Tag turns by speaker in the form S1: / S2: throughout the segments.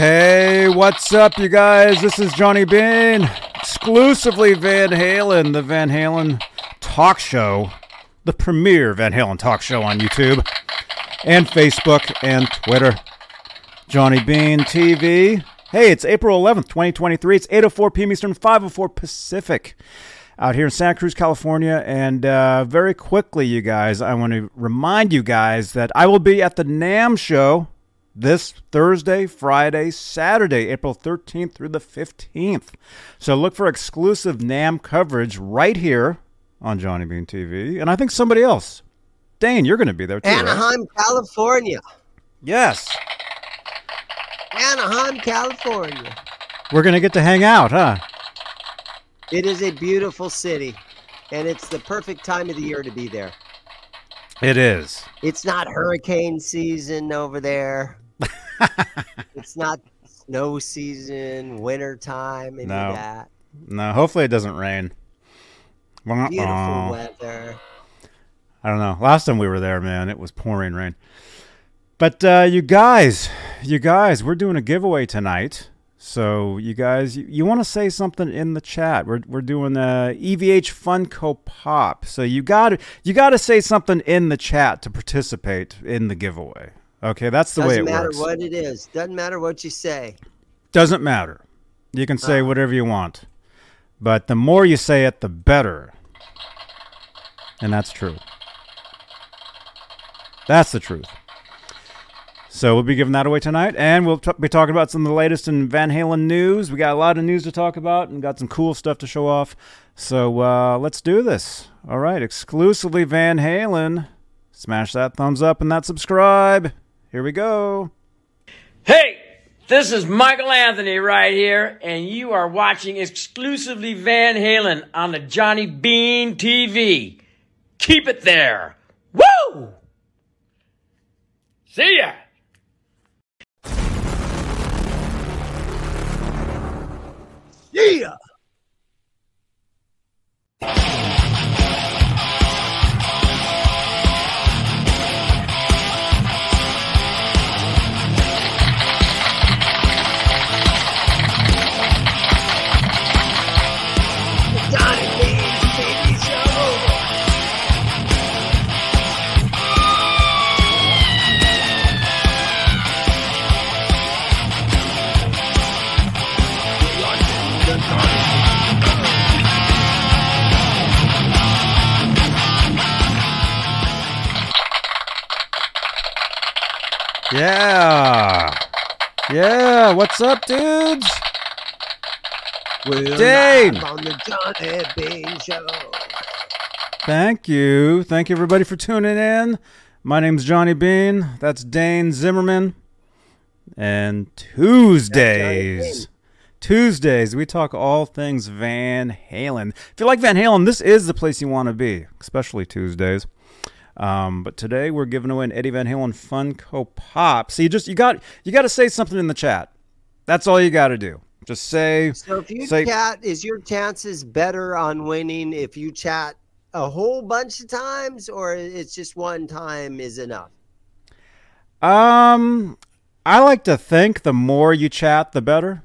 S1: Hey, what's up, you guys? This is Johnny Bean, exclusively Van Halen, the Van Halen talk show, the premier Van Halen talk show on YouTube and Facebook and Twitter. Johnny Bean TV. Hey, it's April 11th, 2023. It's 8.04 p.m. Eastern, 5.04 Pacific out here in Santa Cruz, California. And uh, very quickly, you guys, I want to remind you guys that I will be at the NAMM show this Thursday, Friday, Saturday, April 13th through the 15th. So look for exclusive NAMM coverage right here on Johnny Bean TV. And I think somebody else. Dane, you're going to be there too.
S2: Anaheim,
S1: right?
S2: California.
S1: Yes.
S2: Anaheim, California.
S1: We're going to get to hang out, huh?
S2: It is a beautiful city, and it's the perfect time of the year to be there.
S1: It is.
S2: It's not hurricane season over there. it's not snow season, winter time, any
S1: No.
S2: of that.
S1: No, hopefully it doesn't rain.
S2: Beautiful weather.
S1: I don't know. Last time we were there, man, it was pouring rain. But uh, you guys, you guys, we're doing a giveaway tonight. So you guys, you, you want to say something in the chat? We're we're doing a EVH Funko Pop. So you got you got to say something in the chat to participate in the giveaway. Okay, that's the way it.
S2: Doesn't matter
S1: works.
S2: what it is. Doesn't matter what you say.
S1: Doesn't matter. You can say
S2: Uh.
S1: whatever you want. But the more you say it, the better. And that's true. That's the truth. So we'll be giving that away tonight, and we'll t- be talking about some of the latest in Van Halen news. We got a lot of news to talk about, and got some cool stuff to show off. So uh, let's do this. All right, exclusively Van Halen. Smash that thumbs up and that subscribe. Here we go.
S3: Hey, this is Michael Anthony right here, and you are watching exclusively Van Halen on the Johnny Bean TV. Keep it there. Woo! See ya!
S2: Yeah.
S1: What's up, dudes?
S2: We're
S1: Dane.
S2: on the Bean show.
S1: Thank you. Thank you, everybody, for tuning in. My name's Johnny Bean. That's Dane Zimmerman. And Tuesdays. Tuesdays, we talk all things Van Halen. If you like Van Halen, this is the place you want to be, especially Tuesdays. Um, but today we're giving away an Eddie Van Halen Funko Pop. So you just you got you got to say something in the chat. That's all you got to do. Just say
S2: So if you
S1: say
S2: chat, is your chances better on winning if you chat a whole bunch of times, or it's just one time is enough?
S1: um I like to think the more you chat the better.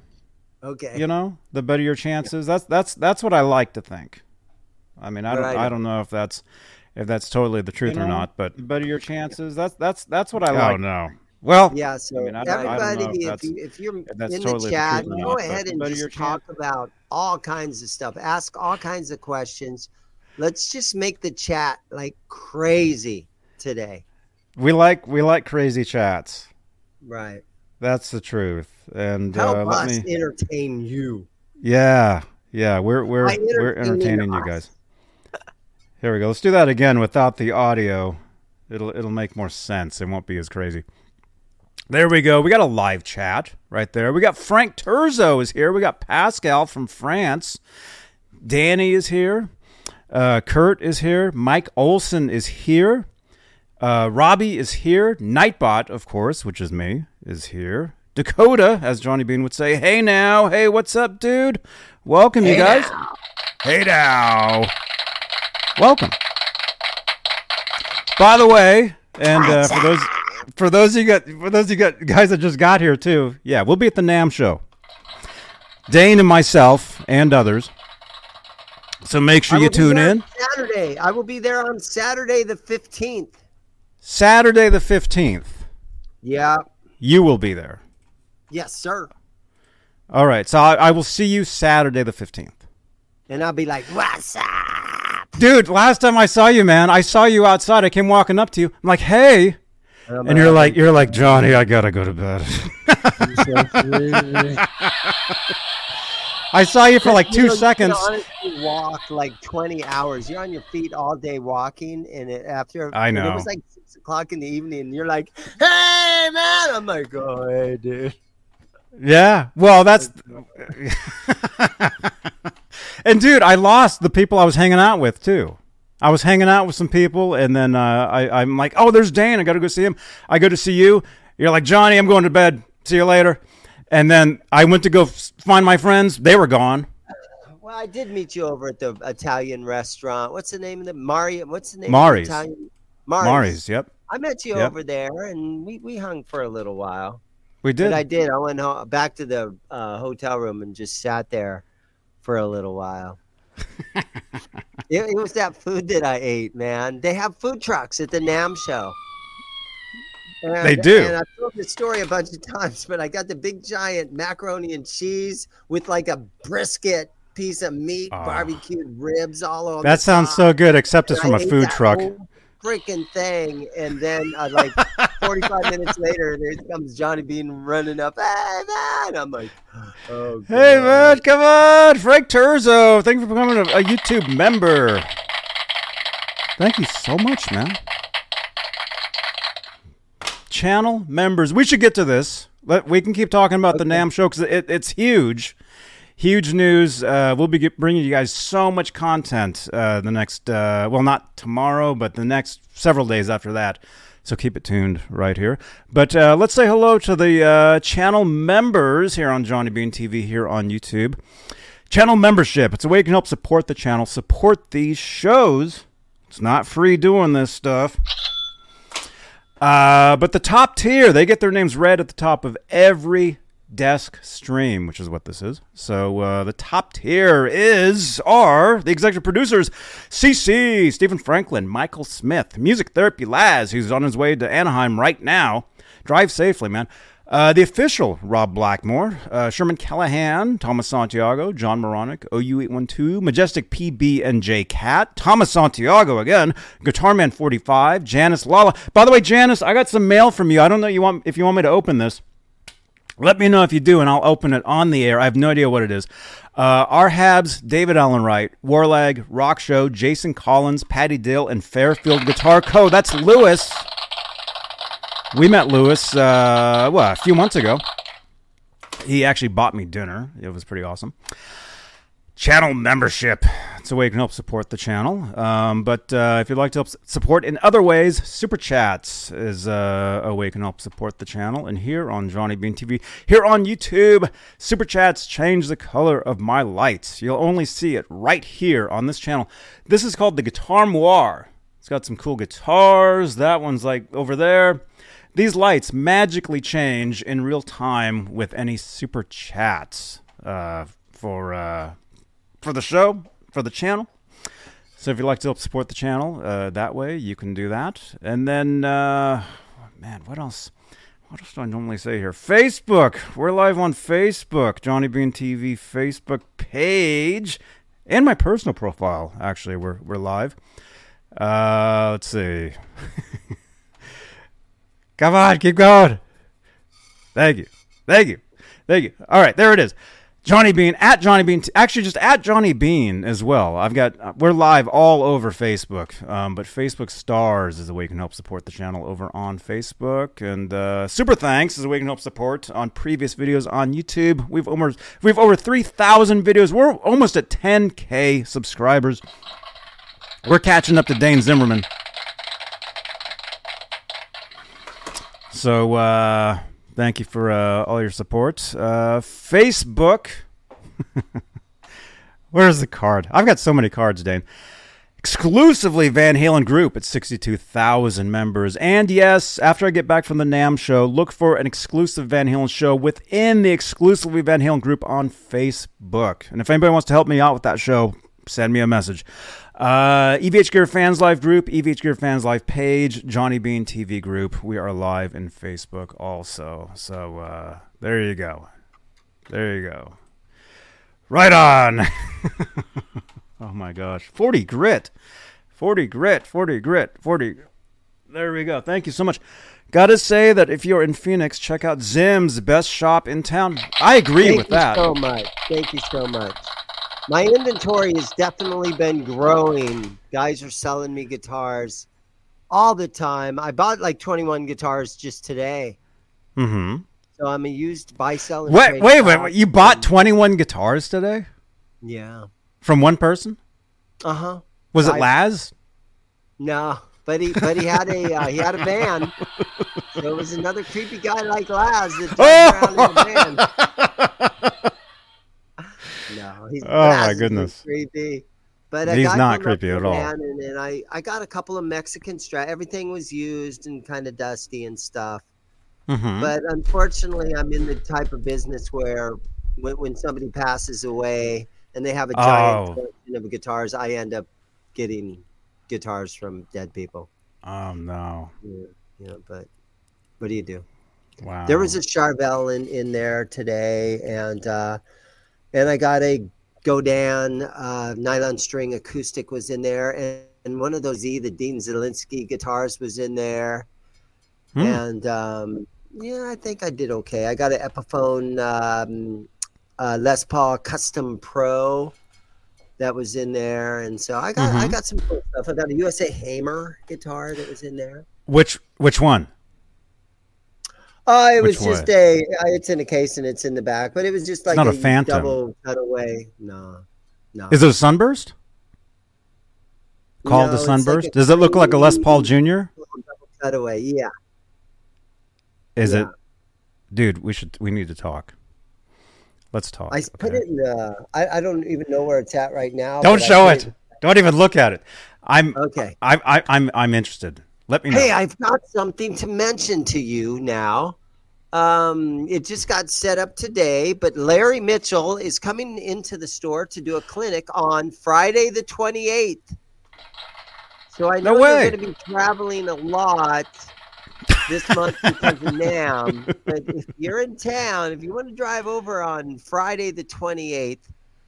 S2: Okay.
S1: you know the better your chances that's that's that's what i like to think i mean i don't
S2: Right.
S1: i don't know if that's if that's totally the truth
S2: You
S1: or not but the better your chances that's that's that's what i
S4: Oh,
S1: like Oh no well
S2: Yeah, so
S1: mean, I don't- I
S2: everybody,
S1: if
S2: if, you, if you're in
S1: totally
S2: the
S1: the
S2: chat,
S1: truth or
S2: go
S1: not,
S2: ahead and just
S1: your
S2: talk about all kinds of stuff. Ask all kinds of questions. Let's just make the chat like crazy today.
S1: we like we like crazy chats
S2: Right.
S1: that's the truth and
S2: Help
S1: uh, let
S2: us
S1: me
S2: entertain you.
S1: yeah yeah we're we're we're
S2: entertaining
S1: entertaining you guys here we go let's do that again without the audio it'll it'll make more sense it won't be as crazy There we go. We got a live chat right there. We got Frank Turzo is here. We got Pascal from France. Danny is here. Uh, Kurt is here. Mike Olson is here. Uh, Robbie is here. Nightbot, of course, which is me, is here. Dakota, as Johnny Bean would say, hey now. Hey, what's up, dude? Welcome, you guys. Hey now. Welcome. By the way, and uh, for those for those of you got for those of you got guys that just got here too, yeah, we'll be at the NAMM show. Dane and myself and others. So make sure you tune in.
S2: Saturday. I will be there on Saturday the 15th.
S1: Saturday the 15th.
S2: Yeah.
S1: You will be there.
S2: Yes, sir.
S1: All right. So I, I will see you Saturday the 15th.
S2: And I'll be like, what's up?
S1: Dude, last time I saw you, man, I saw you outside. I came walking up to you. I'm like, "Hey."
S2: I'm
S1: And you're like, you're like, "Johnny, I got to go to bed." I saw you for like
S2: You
S1: 2
S2: know, you can
S1: seconds.
S2: honestly walk like 20 hours. You're on your feet all day walking, and it, after
S1: I know.
S2: it was like six o'clock in the evening, and you're like, "Hey, man!" I'm like, "Oh, hey, dude."
S1: Yeah. Well, that's. and dude, I lost the people I was hanging out with too. I was hanging out with some people, and then uh, I, I'm like, "Oh, there's Dan. I got to go see him." I go to see you. You're like, "Johnny, I'm going to bed. See you later." And then I went to go f- find my friends. They were gone.
S2: Well, I did meet you over at the Italian restaurant. What's the name of the Mario? What's the name?
S1: Mari's.
S2: Of the Italian? Mari's.
S1: Mari's. Yep.
S2: I met you
S1: Yep.
S2: over there, and we, we hung for a little while.
S1: We did.
S2: But I did. I went ho- back to the uh, hotel room and just sat there for a little while. It, it was that food that I ate, man. They have food trucks at the NAMM show. And,
S1: They do.
S2: And I've told this story a bunch of times, but I got the big giant macaroni and cheese with like a brisket piece of meat,
S1: Oh.
S2: barbecued ribs all over.
S1: that sounds so good, except it's
S2: and
S1: from
S2: I
S1: a food truck.
S2: Freaking thing, and then I like 45 minutes later, there comes Johnny Bean running up. Hey man, I'm like, oh.
S1: Hey man, come on, Frank Turzo. Thank you for becoming a, a YouTube member. Thank you so much, man. Channel members, we should get to this. Let we can keep talking about the NAMM show because it, it's huge, huge news. Uh, we'll be bringing you guys so much content uh, the next, uh, well, not tomorrow, but the next several days after that. So keep it tuned right here. But uh, let's say hello to the uh, channel members here on Johnny Bean TV here on YouTube. Channel membership. It's a way you can help support the channel, support these shows. It's not free doing this stuff. Uh, but the top tier, they get their names read at the top of every desk stream, which is what this is. So uh, the top tier is are the executive producers: CC, Stephen Franklin, Michael Smith, Music Therapy Laz, who's on his way to Anaheim right now. Drive safely, man. Uh, the official Rob Blackmore, uh, Sherman Callahan, Thomas Santiago, John Moronic, OU812, Majestic PB and J Cat, Thomas Santiago again, Guitar Man 45, Janice Lala. By the way, Janice, I got some mail from you. I don't know you want if you want me to open this. Let me know if you do, and I'll open it on the air. I have no idea what it is. Uh, R. Habs, David Allen Wright, Warlag, Rock Show, Jason Collins, Patty Dill, and Fairfield Guitar Co. That's Lewis. We met Lewis, uh, what, a few months ago. He actually bought me dinner. It was pretty awesome. Channel membership. It's a way you can help support the channel. Um, but uh, if you'd like to help support in other ways, Super Chats is uh, a way you can help support the channel. And here on Johnny Bean TV, here on YouTube, Super Chats change the color of my lights. You'll only see it right here on this channel. This is called the Guitar Moir. It's got some cool guitars. That one's like over there. These lights magically change in real time with any super chats uh, for uh, for the show, for the channel. So if you'd like to help support the channel uh, that way, you can do that. And then, uh, man, what else? What else do I normally say here? Facebook. We're live on Facebook, Johnny Bean TV Facebook page, and my personal profile. Actually, we're we're live. Uh, let's see. Come on, keep going. Thank you. Thank you. Thank you. All right, there it is. Johnny Bean at Johnny Bean. Actually, just at Johnny Bean as well. I've got uh, we're live all over Facebook, um, but Facebook Stars is a way you can help support the channel over on Facebook, and uh, Super Thanks is a way you can help support on previous videos on YouTube. We've almost we've over three thousand videos. We're almost at 10k subscribers. We're catching up to Dane Zimmerman. So uh, thank you for uh, all your support. Uh, Facebook. Where's the card? I've got so many cards, Dane. exclusively Van Halen group at 62,000 members. And yes, after I get back from the NAMM show, look for an exclusive Van Halen show within the exclusively Van Halen group on Facebook. And if anybody wants to help me out with that show, send me a message. Uh, EVH Gear Fans Live group, EVH Gear Fans Live page, Johnny Bean TV group. We are live in Facebook also. So uh, there you go. There you go. Right on. oh my gosh. 40 grit. 40 grit. 40 grit. 40. There we go. Thank you so much. Gotta say that if you're in Phoenix, check out Zim's best shop in town. I agree
S2: Thank
S1: with
S2: you
S1: that.
S2: so much. Thank you so much. My inventory has definitely been growing. Guys are selling me guitars all the time. I bought like 21 guitars just today.
S1: Mm-hmm.
S2: So I'm a used buy sell
S1: Wait, wait, wait, wait. You bought 21 guitars today
S2: Yeah.
S1: from one person?
S2: Uh huh.
S1: Was it
S2: I-
S1: Laz?
S2: No, but he but he had a uh, he had a van. So it was another creepy guy like Laz that drives around in a van. No, he's
S1: Oh, my goodness.
S2: creepy. But a
S1: He's not creepy at all.
S2: And, and I I got a couple of Mexican strat. Everything was used and kind of dusty and stuff.
S1: Mm-hmm.
S2: But unfortunately, I'm in the type of business where when, when somebody passes away and they have a giant
S1: Oh.
S2: collection of guitars, I end up getting guitars from dead people.
S1: oh, no.
S2: Yeah, yeah, but what do you do?
S1: Wow.
S2: There was a Charvel in, in there today, and uh, and I got a Godin uh, nylon string acoustic was in there, and, and one of those E, the Dean Zelinsky guitars was in there,
S1: Hmm.
S2: and um, yeah, I think I did okay. I got an Epiphone um, uh, Les Paul Custom Pro that was in there, and so I got I
S1: Mhm.
S2: got some cool stuff. I got a USA Hamer guitar that was in there.
S1: Which which one?
S2: Oh, it
S1: Which
S2: was just a. uh, It's in a case and it's in the back, but it was just like
S1: not a Phantom.
S2: double cutaway. No, no.
S1: Is it a Sunburst? Called
S2: No,
S1: the
S2: it's like
S1: Sunburst?
S2: a
S1: Does it look like a Les Paul Jr.?
S2: double cutaway? Yeah.
S1: Is
S2: Yeah.
S1: it? Dude, we should. We need to talk. Let's talk.
S2: I s- put
S1: okay?
S2: it in the. I, I don't even know where it's at right now.
S1: Don't show
S2: put
S1: it. Don't even look at it. I'm.
S2: Okay.
S1: I, I, I'm. I'm interested. Let me know.
S2: Hey, I've got something to mention to you now. Um, it just got set up today, but Larry Mitchell is coming into the store to do a clinic on Friday the 28th. So I
S1: No
S2: know
S1: way.
S2: you're going to be traveling a lot this month because of NAMM. But if you're in town, if you want to drive over on Friday the 28th,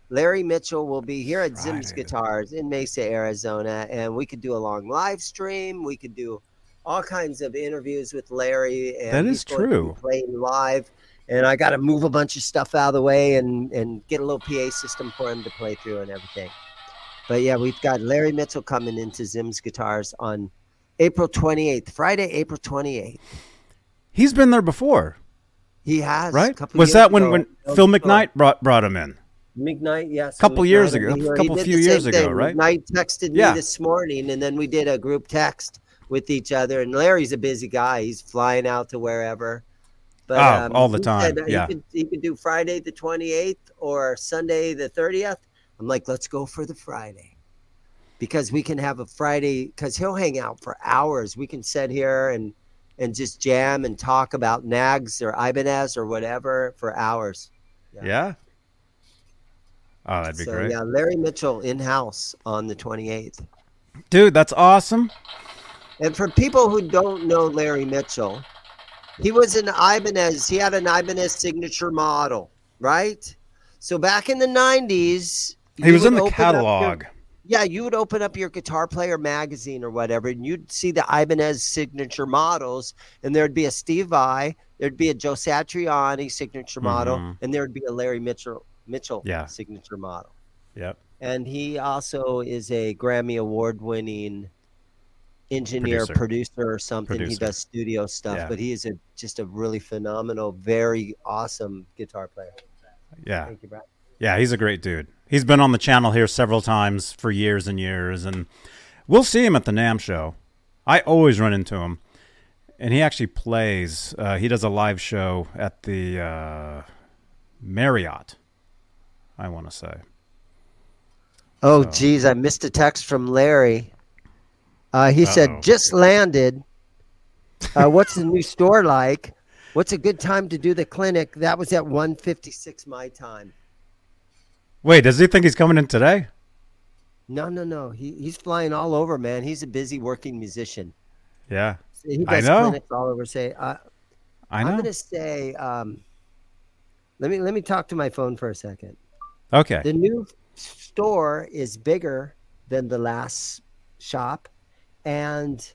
S2: Larry Mitchell will be here at Zim's Guitars in Mesa, Arizona, and we could do a long live stream. We could do all kinds of interviews with Larry. And
S1: That is
S2: going to be
S1: true.
S2: Playing live, and I got to move a bunch of stuff out of the way and and get a little PA system for him to play through and everything. But yeah, we've got Larry Mitchell coming into Zim's Guitars on April 28th, Friday, April 28th.
S1: He's been there before,
S2: He has a
S1: right? Was that when
S2: ago.
S1: when Phil. McKnight brought brought him in?
S2: McKnight, yes.
S1: A couple
S2: McKnight
S1: years ago-
S2: a
S1: couple few years
S2: same
S1: ago,
S2: thing.
S1: right?
S2: McKnight texted me
S1: Yeah.
S2: this morning, and then we did a group text with each other. And Larry's a busy guy; he's flying out to wherever. But, um,
S1: Oh, all the time,
S2: said
S1: yeah.
S2: he could, he could do Friday the twenty eighth or Sunday the thirtieth. I'm like, let's go for the Friday because we can have a Friday because he'll hang out for hours. We can sit here and and just jam and talk about Nags or Ibanez or whatever for hours.
S1: Yeah.
S2: Yeah.
S1: Oh, that'd be
S2: so
S1: great,
S2: yeah, Larry Mitchell in house on the 28th.
S1: dude. That's awesome.
S2: And for people who don't know Larry Mitchell, he was an Ibanez. He had an Ibanez signature model, right? So back in the 90s,
S1: He was in the
S2: open your-
S1: catalog.
S2: yeah, you would open up your Guitar Player magazine or whatever, and you'd see the Ibanez signature models, and there'd be a Steve Vai, there'd be a Joe Satriani signature model,
S1: Mhm.
S2: and there'd be a Larry Mitchell Mitchell
S1: Yeah.
S2: signature model.
S1: Yep.
S2: and he also is a Grammy award winning engineer,
S1: Producer.
S2: producer, or something. He does studio stuff,
S1: Yeah.
S2: but he is a just a really phenomenal, very awesome guitar player.
S1: Yeah.
S2: Thank you, Brad.
S1: Yeah, he's a great dude. He's been on the channel here several times for years and years, and we'll see him at the NAMM show. I always run into him, and he actually plays. Uh, he does a live show at the uh, Marriott. I want to say.
S2: Oh, geez, I missed a text from Larry. Uh, he
S1: Uh-oh.
S2: said, just landed. Uh, what's the new store like? What's a good time to do the clinic? That was at 156 my time.
S1: Wait, does he think he's coming in today?
S2: No, no, no. He, he's flying all over, man. He's a busy working musician.
S1: Yeah,
S2: He
S1: I
S2: does
S1: know.
S2: clinics all over. Say, uh,
S1: I
S2: I'm gonna say. Um, let me let me talk to my phone for a second.
S1: Okay.
S2: The new store is bigger than the last shop, and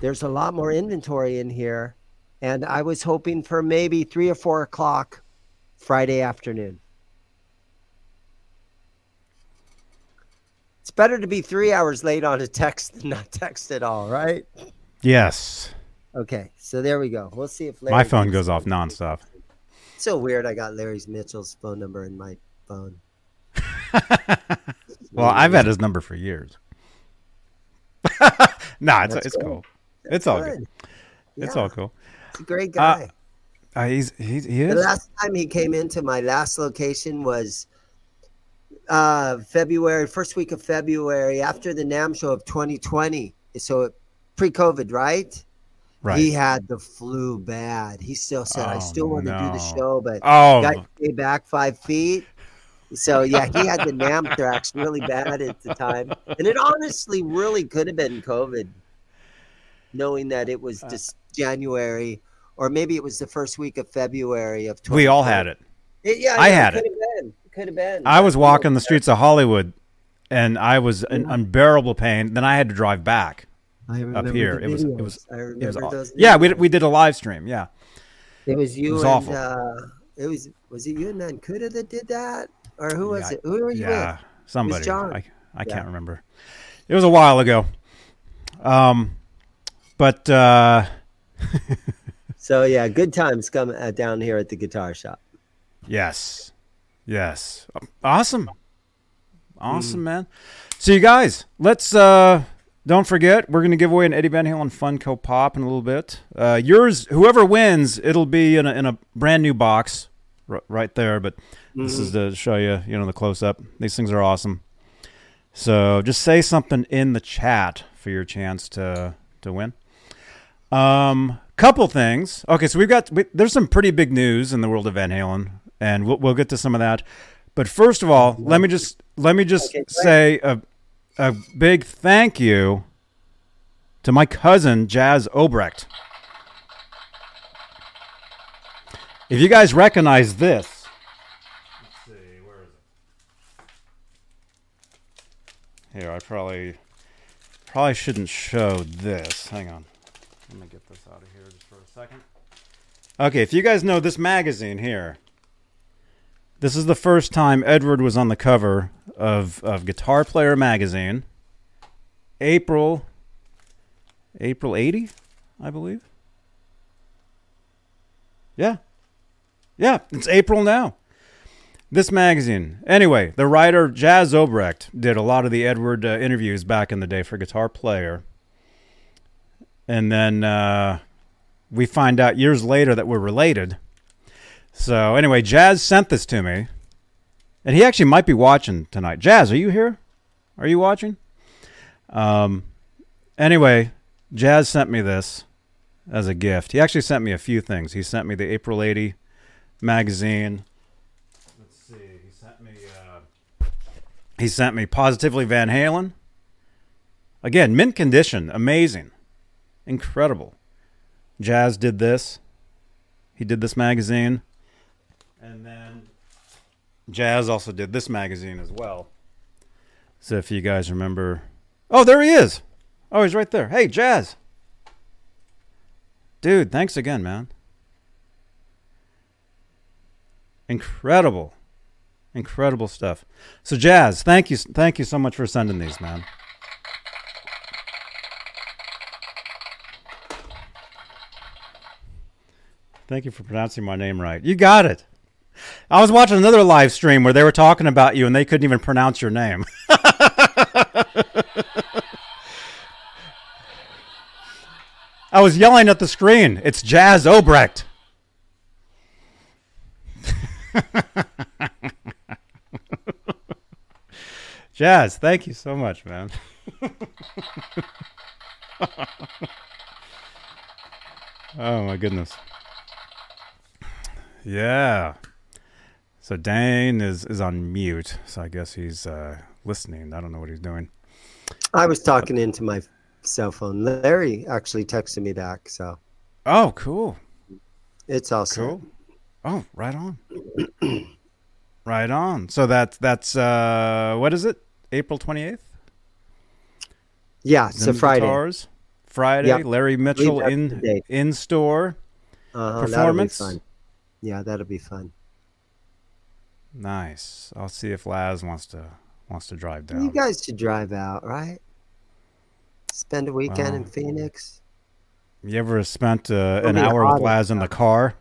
S2: there's a lot more inventory in here. And I was hoping for maybe three or four o'clock Friday afternoon. It's better to be three hours late on a text than not text at all, right?
S1: Yes.
S2: Okay, so there we go. We'll see if Larry
S1: My phone goes off nonstop.
S2: So weird. I got Larry's Mitchell's phone number in my phone.
S1: Well, I've had his number for years. nah, it's
S2: That's
S1: it's
S2: good.
S1: cool. It's all good. It's
S2: Yeah,
S1: all cool.
S2: He's a great guy.
S1: Uh, he's he's he
S2: the last time he came into my last location was uh February, first week of February, after the NAMM show of 2020. So pre-COVID, right?
S1: Right.
S2: He had the flu bad. He still said, "I
S1: Oh,
S2: still want to do the show, but
S1: oh,
S2: got to stay back five feet." So yeah, he had the anthrax really bad at the time, and it honestly really could have been COVID, knowing that it
S1: Uh,
S2: was just January, or maybe it was the first week of February of.
S1: we all had it.
S2: It- yeah,
S1: I had
S2: could have been. Could have been.
S1: I was walking the streets of Hollywood, and I was in unbearable pain. Then I had to drive back.
S2: I remember
S1: here. It was- it was-
S2: I
S1: It
S2: remember
S1: was
S2: those.
S1: yeah, we
S2: videos.
S1: we did a live stream. Yeah,
S2: It was you
S1: was
S2: and
S1: awful.
S2: uh, it was was it you and Nankuda that did that, or who was
S1: Yeah,
S2: it? Who were you
S1: yeah, somebody.
S2: John.
S1: I I
S2: Yeah.
S1: can't remember. It was a while ago. Um, but uh.
S2: So yeah, good times come uh, down here at the guitar shop.
S1: yes, yes, awesome, awesome,
S2: Mm.
S1: man. So you guys, let's uh, don't forget we're gonna give away an Eddie Van Halen Funko Pop in a little bit. Uh, yours, whoever wins, it'll be in a, in a brand new box r- right there. But this is
S2: Mm-hmm.
S1: to show you, you know, the close up. These things are awesome. So just say something in the chat for your chance to to win. Um, couple things. Okay, so we've got we, there's some pretty big news in the world of Van Halen, and we'll, we'll get to some of that. But first of all, let me just let me just
S2: Okay,
S1: say a a big thank you to my cousin Jas Obrecht. If you guys recognize this, let's see, where is it? Here, I probably probably shouldn't show this. Hang on. Let me get this out of here just for a second. Okay, if you guys know this magazine here, this is the first time Edward was on the cover of, of Guitar Player magazine. April April 80, I believe. Yeah. Yeah, it's April now. This magazine. Anyway, the writer Jas Obrecht did a lot of the Edward uh, interviews back in the day for Guitar Player. And then uh, we find out years later that we're related. So, anyway, Jas sent this to me. And he actually might be watching tonight. Jas, are you here? Are you watching? Um, anyway, Jas sent me this as a gift. He actually sent me a few things. He sent me the April 80 magazine. Let's see. He sent me. Uh, he sent me Positively Van Halen. Again, mint condition, amazing, incredible. Jas did this. He did this magazine, and then Jas also did this magazine as well. So if you guys remember, oh, there he is. Oh, he's right there. Hey, Jas. Dude, thanks again, man. Incredible. Incredible stuff. So Jas, thank you thank you so much for sending these, man. Thank you for pronouncing my name right. You got it. I was watching another live stream where they were talking about you and they couldn't even pronounce your name. I was yelling at the screen. It's Jas Obrecht. Jas, thank you so much, man. oh my goodness. Yeah. So Dane is is on mute, so I guess he's uh, listening. I don't know what he's doing.
S2: I was talking into my cell phone. Larry actually texted me back, so
S1: Oh, cool.
S2: it's all set.
S1: Cool. Oh, right on. right on. So that's that's uh what is it? April 28th?
S2: Yeah, it's a Friday.
S1: Guitars. Friday,
S2: Yep.
S1: Larry Mitchell in in store.
S2: Uh-huh, that'll
S1: Performance?
S2: Yeah, that'll be fun.
S1: Nice. I'll see if Laz wants to wants to drive down.
S2: You guys should drive out, right? Spend a weekend in Phoenix.
S1: You ever spent uh, an hour with Laz in the car?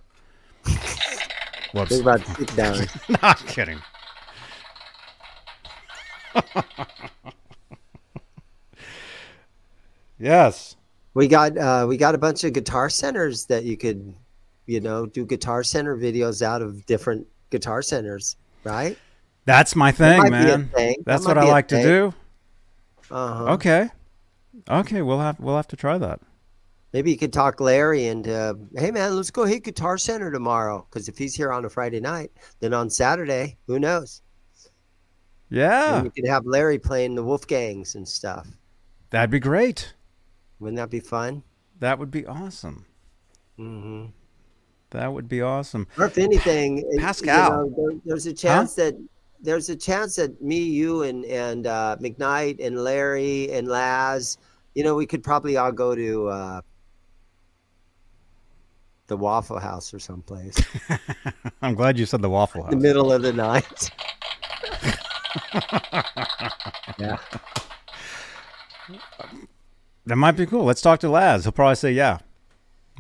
S1: Whoops.
S2: Think about sit down.
S1: Not kidding. yes.
S2: We got uh, we got a bunch of guitar centers that you could, you know, do guitar center videos out of different guitar centers, right?
S1: That's my thing,
S2: a
S1: man.
S2: thing.
S1: That's what I like to do.
S2: Uh-huh.
S1: Okay. Okay, we'll have we'll have to try that.
S2: Maybe you could talk Larry into, hey man, let's go hit Guitar Center tomorrow. Because if he's here on a Friday night, then on Saturday, who knows?
S1: Yeah.
S2: And you could have Larry playing the Wolfgangs and stuff.
S1: That'd be great.
S2: Wouldn't that be fun?
S1: That would be awesome.
S2: hmm
S1: That would be awesome.
S2: Or if anything, it- you
S1: Pascal.
S2: know, there- there's a chance that there's a chance that me, you, and and uh, McKnight and Larry and Laz, you know, we could probably all go to uh, the Waffle House or someplace
S1: I'm glad you said the Waffle
S2: in the middle of the night. yeah.
S1: That might be cool. Let's talk to Laz. He'll probably say yeah.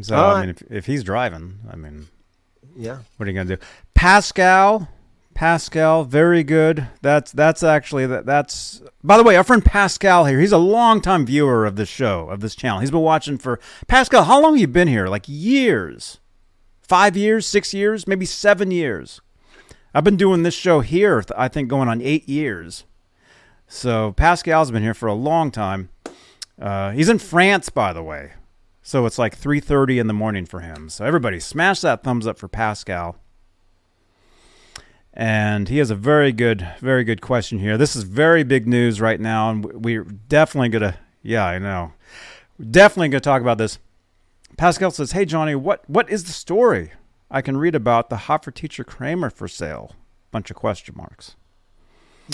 S1: So I mean, if, if he's driving, I mean,
S2: Yeah.
S1: what are you gonna do? Pascal, Pascal, very good. That's that's actually that that's. By the way, our friend Pascal here. He's a longtime viewer of this show of this channel. He's been watching for Pascal. How long have you been here? Like years, five years, six years, maybe seven years. I've been doing this show here. I think going on eight years. So Pascal's been here for a long time. Uh, he's in France, by the way. So it's like 3:30 in the morning for him. So everybody smash that thumbs up for Pascal. And he has a very good very good question here. This is very big news right now and we're definitely to yeah, I know. Definitely going to talk about this. Pascal says, "Hey Johnny, what what is the story? I can read about the Hot for Teacher Kramer for sale." Bunch of question marks.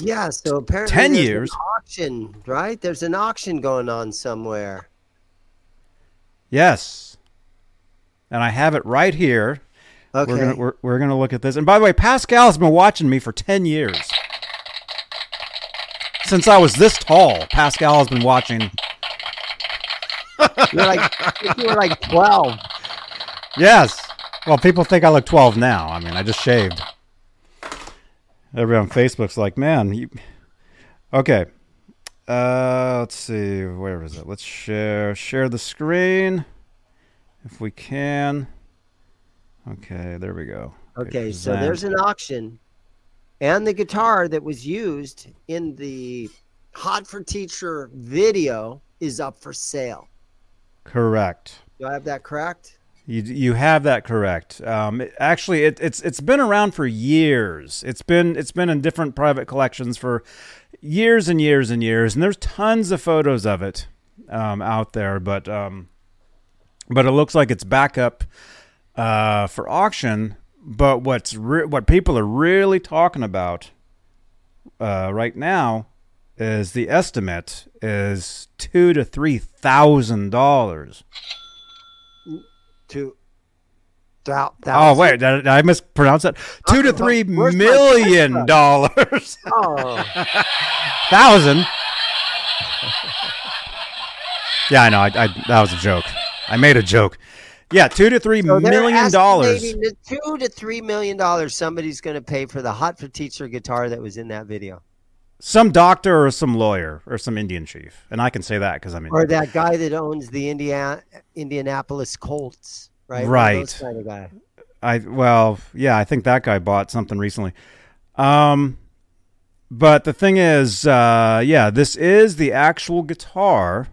S2: Yeah. So apparently,
S1: 10
S2: there's an
S1: years?
S2: auction, right? There's an auction going on somewhere.
S1: Yes. And I have it right here.
S2: Okay.
S1: We're gonna we're, we're gonna look at this. And by the way, Pascal has been watching me for ten years. Since I was this tall, Pascal has been watching.
S2: You're like you were like twelve.
S1: Yes. Well, people think I look twelve now. I mean, I just shaved. Everybody on Facebook's like, man, you... okay. Uh, let's see, where is it? Let's share share the screen, if we can. Okay, there we go.
S2: Okay, so there's an auction, and the guitar that was used in the Hot for Teacher video is up for sale.
S1: correct.
S2: Do I have that correct?
S1: You you have that correct. Um, it- actually, it, it's it's been around for years. It's been it's been in different private collections for years and years and years, and there's tons of photos of it um, out there. But um, but it looks like it's back up uh, for auction. But what's re- what people are really talking about uh, right now is the estimate is two to three thousand dollars.
S2: To thou-
S1: Oh
S2: thousand.
S1: wait, did, I mispronounce that? Two to three million dollars,
S2: Oh,
S1: thousand. Yeah, I know. I, I that was a joke. I made a joke. Yeah, two to three
S2: so
S1: million dollars.
S2: two to three million dollars somebody's going to pay for the Hot for Teacher guitar that was in that video,
S1: Some doctor or some lawyer or some Indian chief, and I can say that because I'm in.
S2: or that guy that owns the Indiana Indianapolis Colts, right?
S1: Right.
S2: kind of guy.
S1: I well, yeah, I think that guy bought something recently. Um, but the thing is, uh, yeah, this is the actual guitar.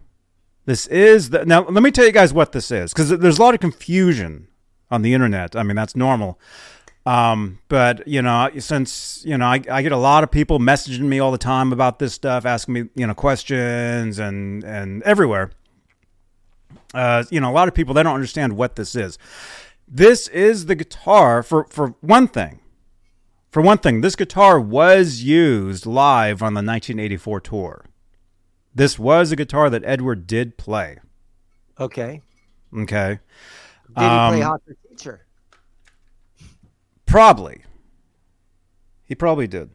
S1: This is the now. Let me tell you guys what this is because there's a lot of confusion on the internet. I mean, that's normal. Um, but you know, since you know, I, I get a lot of people messaging me all the time about this stuff, asking me you know questions and and everywhere. Uh, you know, a lot of people they don't understand what this is. This is the guitar for for one thing. For one thing, this guitar was used live on the 1984 tour. This was a guitar that Edward did play.
S2: Okay.
S1: Okay.
S2: Did he
S1: Um,
S2: play Hot for Teacher?
S1: Probably. He probably did.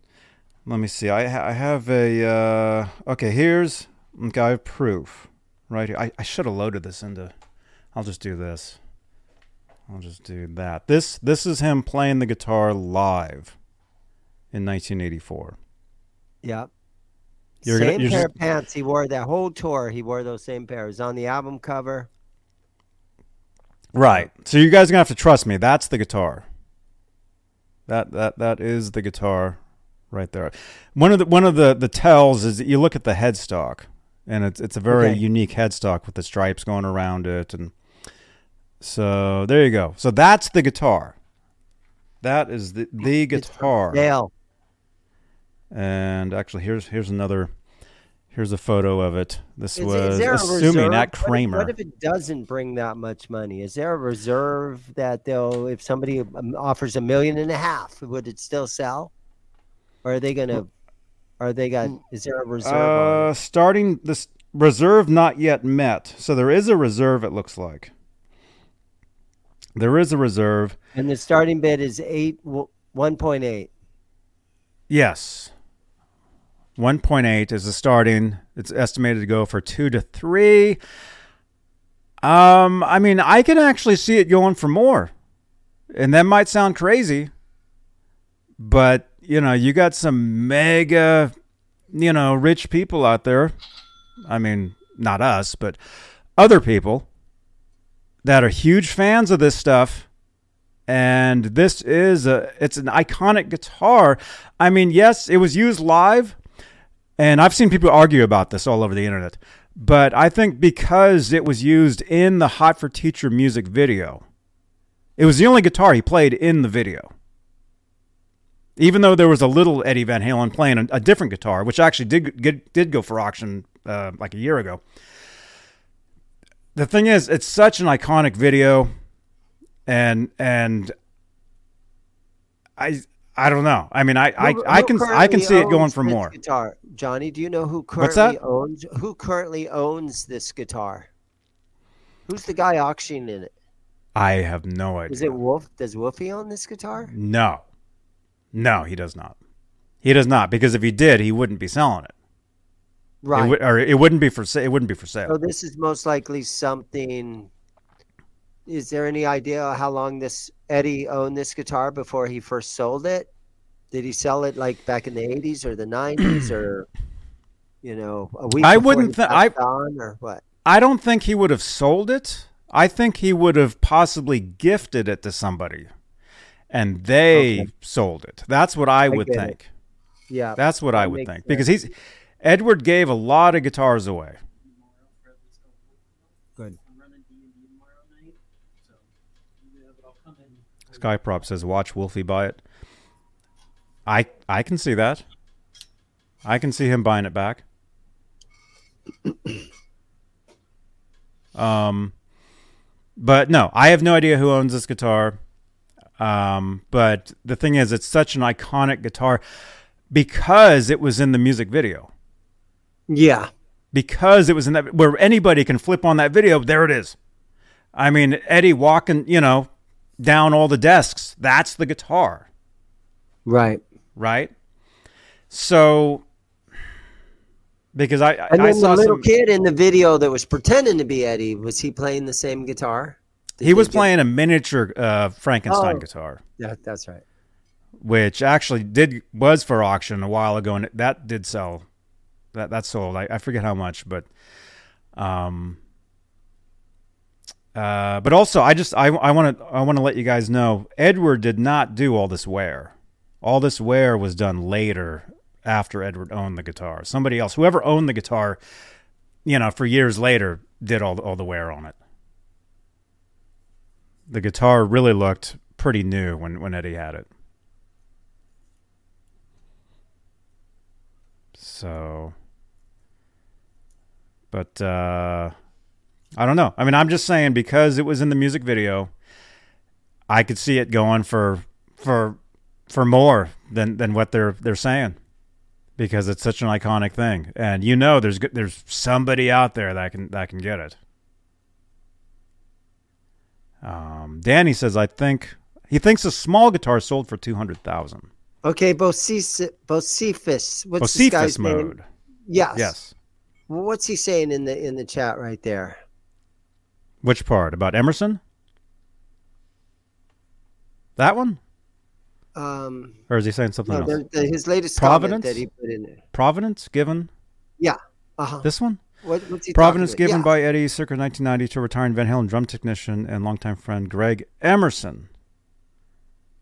S1: Let me see. I ha- I have a uh, okay. Here's okay. I have proof right here. I, I should have loaded this into. I'll just do this. I'll just do that. This this is him playing the guitar live in 1984.
S2: Yeah.
S1: You're gonna-
S2: same
S1: you're
S2: pair
S1: just-
S2: of pants. He wore that whole tour. He wore those same pairs on the album cover.
S1: Right. So you guys are gonna have to trust me. That's the guitar. That that that is the guitar, right there. One of the one of the the tells is that you look at the headstock, and it's it's a very
S2: Okay.
S1: unique headstock with the stripes going around it, and so there you go. So that's the guitar. That is the the guitar.
S2: Dale.
S1: And actually, here's here's another. Here's a photo of it. This
S2: Is,
S1: was
S2: is
S1: assuming
S2: reserve?
S1: at
S2: What if-
S1: Kramer.
S2: What if, it doesn't bring that much money? Is there a reserve that they'll, if somebody um, offers a million and a half, would it still sell? Or are they gonna? Are they got? Is there a reserve?
S1: Uh, starting this reserve not yet met. So there is a reserve. It looks like there is a reserve.
S2: And the starting bid is eight, one point eight.
S1: Yes, one point eight is the starting. It's estimated to go for two to three. Um, I mean, I can actually see it going for more, and that might sound crazy, but you know, you got some mega, you know, rich people out there. I mean, not us, but other people that are huge fans of this stuff. And this is a it's an iconic guitar. I mean, yes, it was used live, and I've seen people argue about this all over the internet. But I think because it was used in the Hot for Teacher music video, it was the only guitar he played in the video. Even though there was a little Eddie Van Halen playing a, a different guitar, which actually did get, did go for auction uh, like a year ago. The thing is, it's such an iconic video, and and I I don't know. I mean, I I, I can I can see it going for more.
S2: Guitar, Johnny. Do you know who currently owns who currently owns this guitar? Who's the guy auctioning it?
S1: I have no idea.
S2: Is it Wolf? Does Wolfie own this guitar?
S1: No. No, he does not. He does not because if he did, he wouldn't be selling it.
S2: Right.
S1: It would, or it wouldn't be for sale. It wouldn't be for sale.
S2: So this is most likely something. Is there any idea how long this Eddie owned this guitar before he first sold it? Did he sell it like back in the eighties or the nineties or, you know, a week?
S1: I wouldn't
S2: he
S1: thi- I-
S2: on or what?
S1: I don't think he would have sold it. I think he would have possibly gifted it to somebody, and they
S2: Okay.
S1: sold it. That's what I would
S2: get it.
S1: think.
S2: Yeah,
S1: That's what I would
S2: makes
S1: think because he's Edward gave a lot of guitars away.
S2: good.
S1: Skyprop says, "Watch Wolfie buy it." I I can see that. I can see him buying it back. um, but no, I have no idea who owns this guitar. Um, but the thing is, it's such an iconic guitar because it was in the music video.
S2: Yeah,
S1: Because it was in that where anybody can flip on that video. There it is. I mean, Eddie walking, you know, down all the desks. That's the guitar,
S2: right.
S1: Right? So, because I,
S2: And
S1: I
S2: then
S1: saw
S2: the little
S1: some,
S2: kid in the video that was pretending to be Eddie was he playing the same guitar? Did
S1: he was
S2: get-
S1: playing a miniature uh, Frankenstein
S2: Oh.
S1: guitar,
S2: Yeah, that's right.
S1: which actually did was for auction a while ago, and that did sell. That that sold. I, I forget how much, but um, uh, but also I just I I want to I want to let you guys know Edward did not do all this wear. All this wear was done later after Edward owned the guitar. Somebody else, whoever owned the guitar, you know, for years later, did all all the wear on it. The guitar really looked pretty new when when Eddie had it. So, but uh, I don't know. I mean, I'm just saying because it was in the music video, I could see it going for for for more than than what they're they're saying because it's such an iconic thing, and you know, there's there's somebody out there that can that can get it. Um, Danny says, I think he thinks a small guitar sold for two hundred thousand.
S2: Okay, Bocephus. Bocephus. What's this guy's
S1: mode.
S2: name? Yes.
S1: Yes.
S2: Well, what's he saying in the in the chat right there?
S1: Which part about Emerson? That one,
S2: Um,
S1: or is he saying something
S2: no,
S1: else?
S2: the, his latest
S1: Providence?
S2: that he put in there.
S1: Providence given
S2: Yeah. Uh-huh.
S1: this one.
S2: What,
S1: Providence given
S2: about?
S1: by Eddie circa 1990 to retiring Van Halen drum technician and longtime friend Greg Emerson.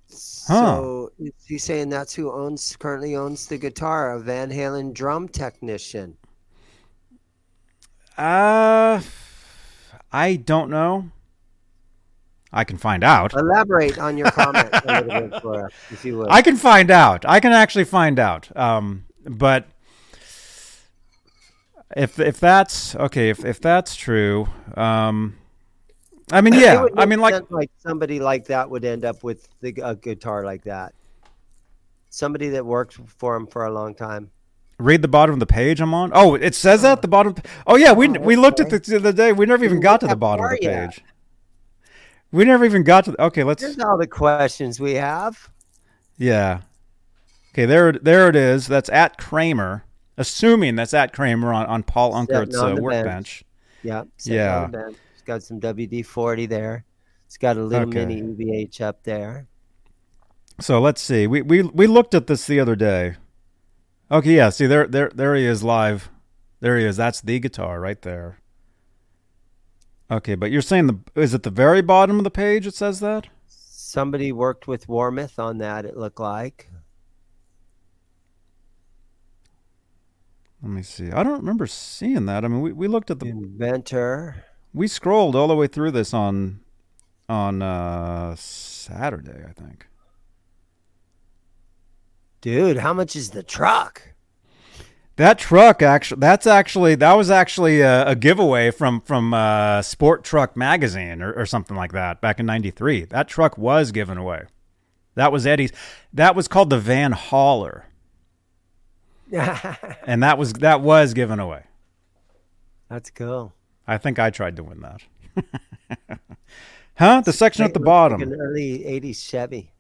S1: Huh.
S2: So is he saying that's who owns currently owns the guitar, a Van Halen drum technician?
S1: Uh, I don't know. I can find out.
S2: Elaborate on your comment a little bit for us, if you would.
S1: I can find out. I can actually find out. Um, but if if that's okay, if if that's true, um, I mean, yeah, I mean, like
S2: like somebody like that would end up with the, a guitar like that. Somebody that worked for him for a long time.
S1: read the bottom of the page I'm on. Oh, it says that at the bottom. Oh yeah, we
S2: Oh,
S1: we looked at this the other day. We never even got to the bottom of the page. We never even got to. The, okay, let's.
S2: Here's all the questions we have.
S1: Yeah. Okay, there there it is. That's at Kramer. Assuming that's at Kramer on, on Paul Unkert's
S2: on
S1: uh, workbench.
S2: Yeah.
S1: Yeah.
S2: on the bench. It's got some WD 40 there. It's got a little
S1: Okay.
S2: mini EVH up there.
S1: So let's see. We we we looked at this the other day. Okay, yeah. See there there there he is live. There he is. That's the guitar right there. Okay, but you're saying the is it the very bottom of the page? It says that.
S2: Somebody worked with Warmoth on that, it looked like.
S1: Let me see. I don't remember seeing that. I mean, we, we looked at the
S2: Inventor.
S1: we scrolled all the way through this on on uh Saturday, I think.
S2: Dude, how much is the truck?
S1: That truck actually that's actually that was actually a, a giveaway from from uh, Sport Truck magazine or, or something like that back in 93. That truck was given away. That was Eddie's. That was called the Van Hauler and that was that was given away.
S2: That's cool.
S1: I think I tried to win that. huh? The section at the
S2: Like
S1: bottom.
S2: an early 80s Chevy.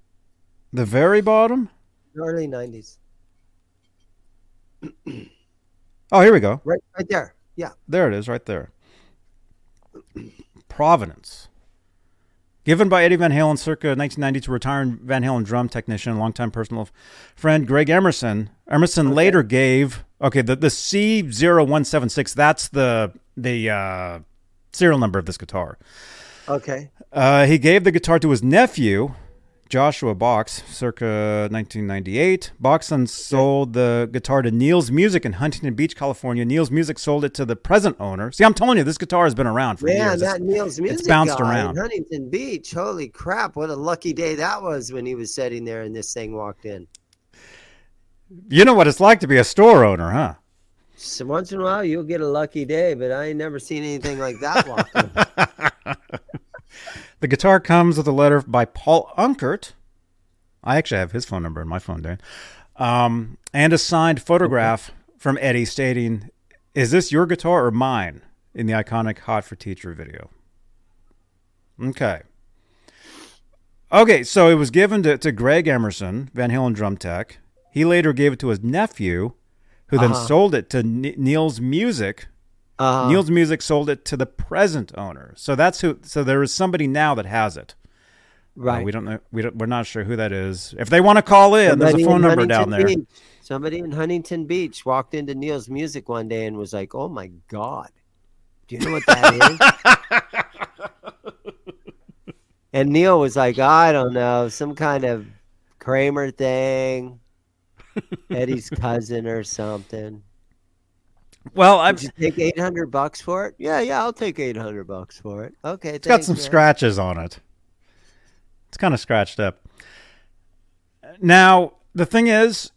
S1: The very bottom?
S2: Early 90s.
S1: Oh, here we go.
S2: Right right there. Yeah.
S1: There it is, right there. Providence. Given by Eddie Van Halen circa 1990 to retiring Van Halen drum technician and longtime personal friend Greg Emerson. Emerson later gave okay the the C0176 that's the the uh, serial number of this guitar.
S2: Okay.
S1: Uh, he gave the guitar to his nephew, Joshua Box, circa 1998. Box then sold the guitar to Neil's Music in Huntington Beach, California. Neil's Music sold it to the present owner. See, I'm telling you, this guitar has been around for
S2: Man,
S1: years.
S2: that Neil's music
S1: bounced
S2: guy
S1: around.
S2: in Huntington Beach. Holy crap! What a lucky day that was when he was sitting there and this thing walked in.
S1: you know what it's like to be a store owner, huh?
S2: So once in a while you'll get a lucky day, but I ain't never seen anything like that walk in.
S1: The guitar comes with a letter by Paul Unkert. I actually have his phone number in my phone, Dan. Um, and a signed photograph from Eddie stating, Is this your guitar or mine? in the iconic Hot for Teacher video. Okay. Okay, so it was given to, to Greg Emerson, Van Halen drum tech. He later gave it to his nephew, who then
S2: Uh-huh.
S1: sold it to Ne- Neil's Music,
S2: Uh,
S1: Neil's Music sold it to the present owner. So that's who. So there is somebody now that has it. Uh,
S2: right.
S1: we don't know. We don't, we're not sure who that is. If they want to call in, there's a phone number down there.
S2: Beach. Somebody in Huntington Beach walked into Neil's music one day and was like, "Oh my god, do you know what that is?" and Neil was like, "I don't know, some kind of Kramer thing." Eddie's cousin or something.
S1: Well, I've
S2: Would you take eight hundred bucks for it? Yeah, yeah, I'll take eight hundred bucks for it. Okay,
S1: it's got some scratches on it. It's kind of scratched up. Now, the thing is,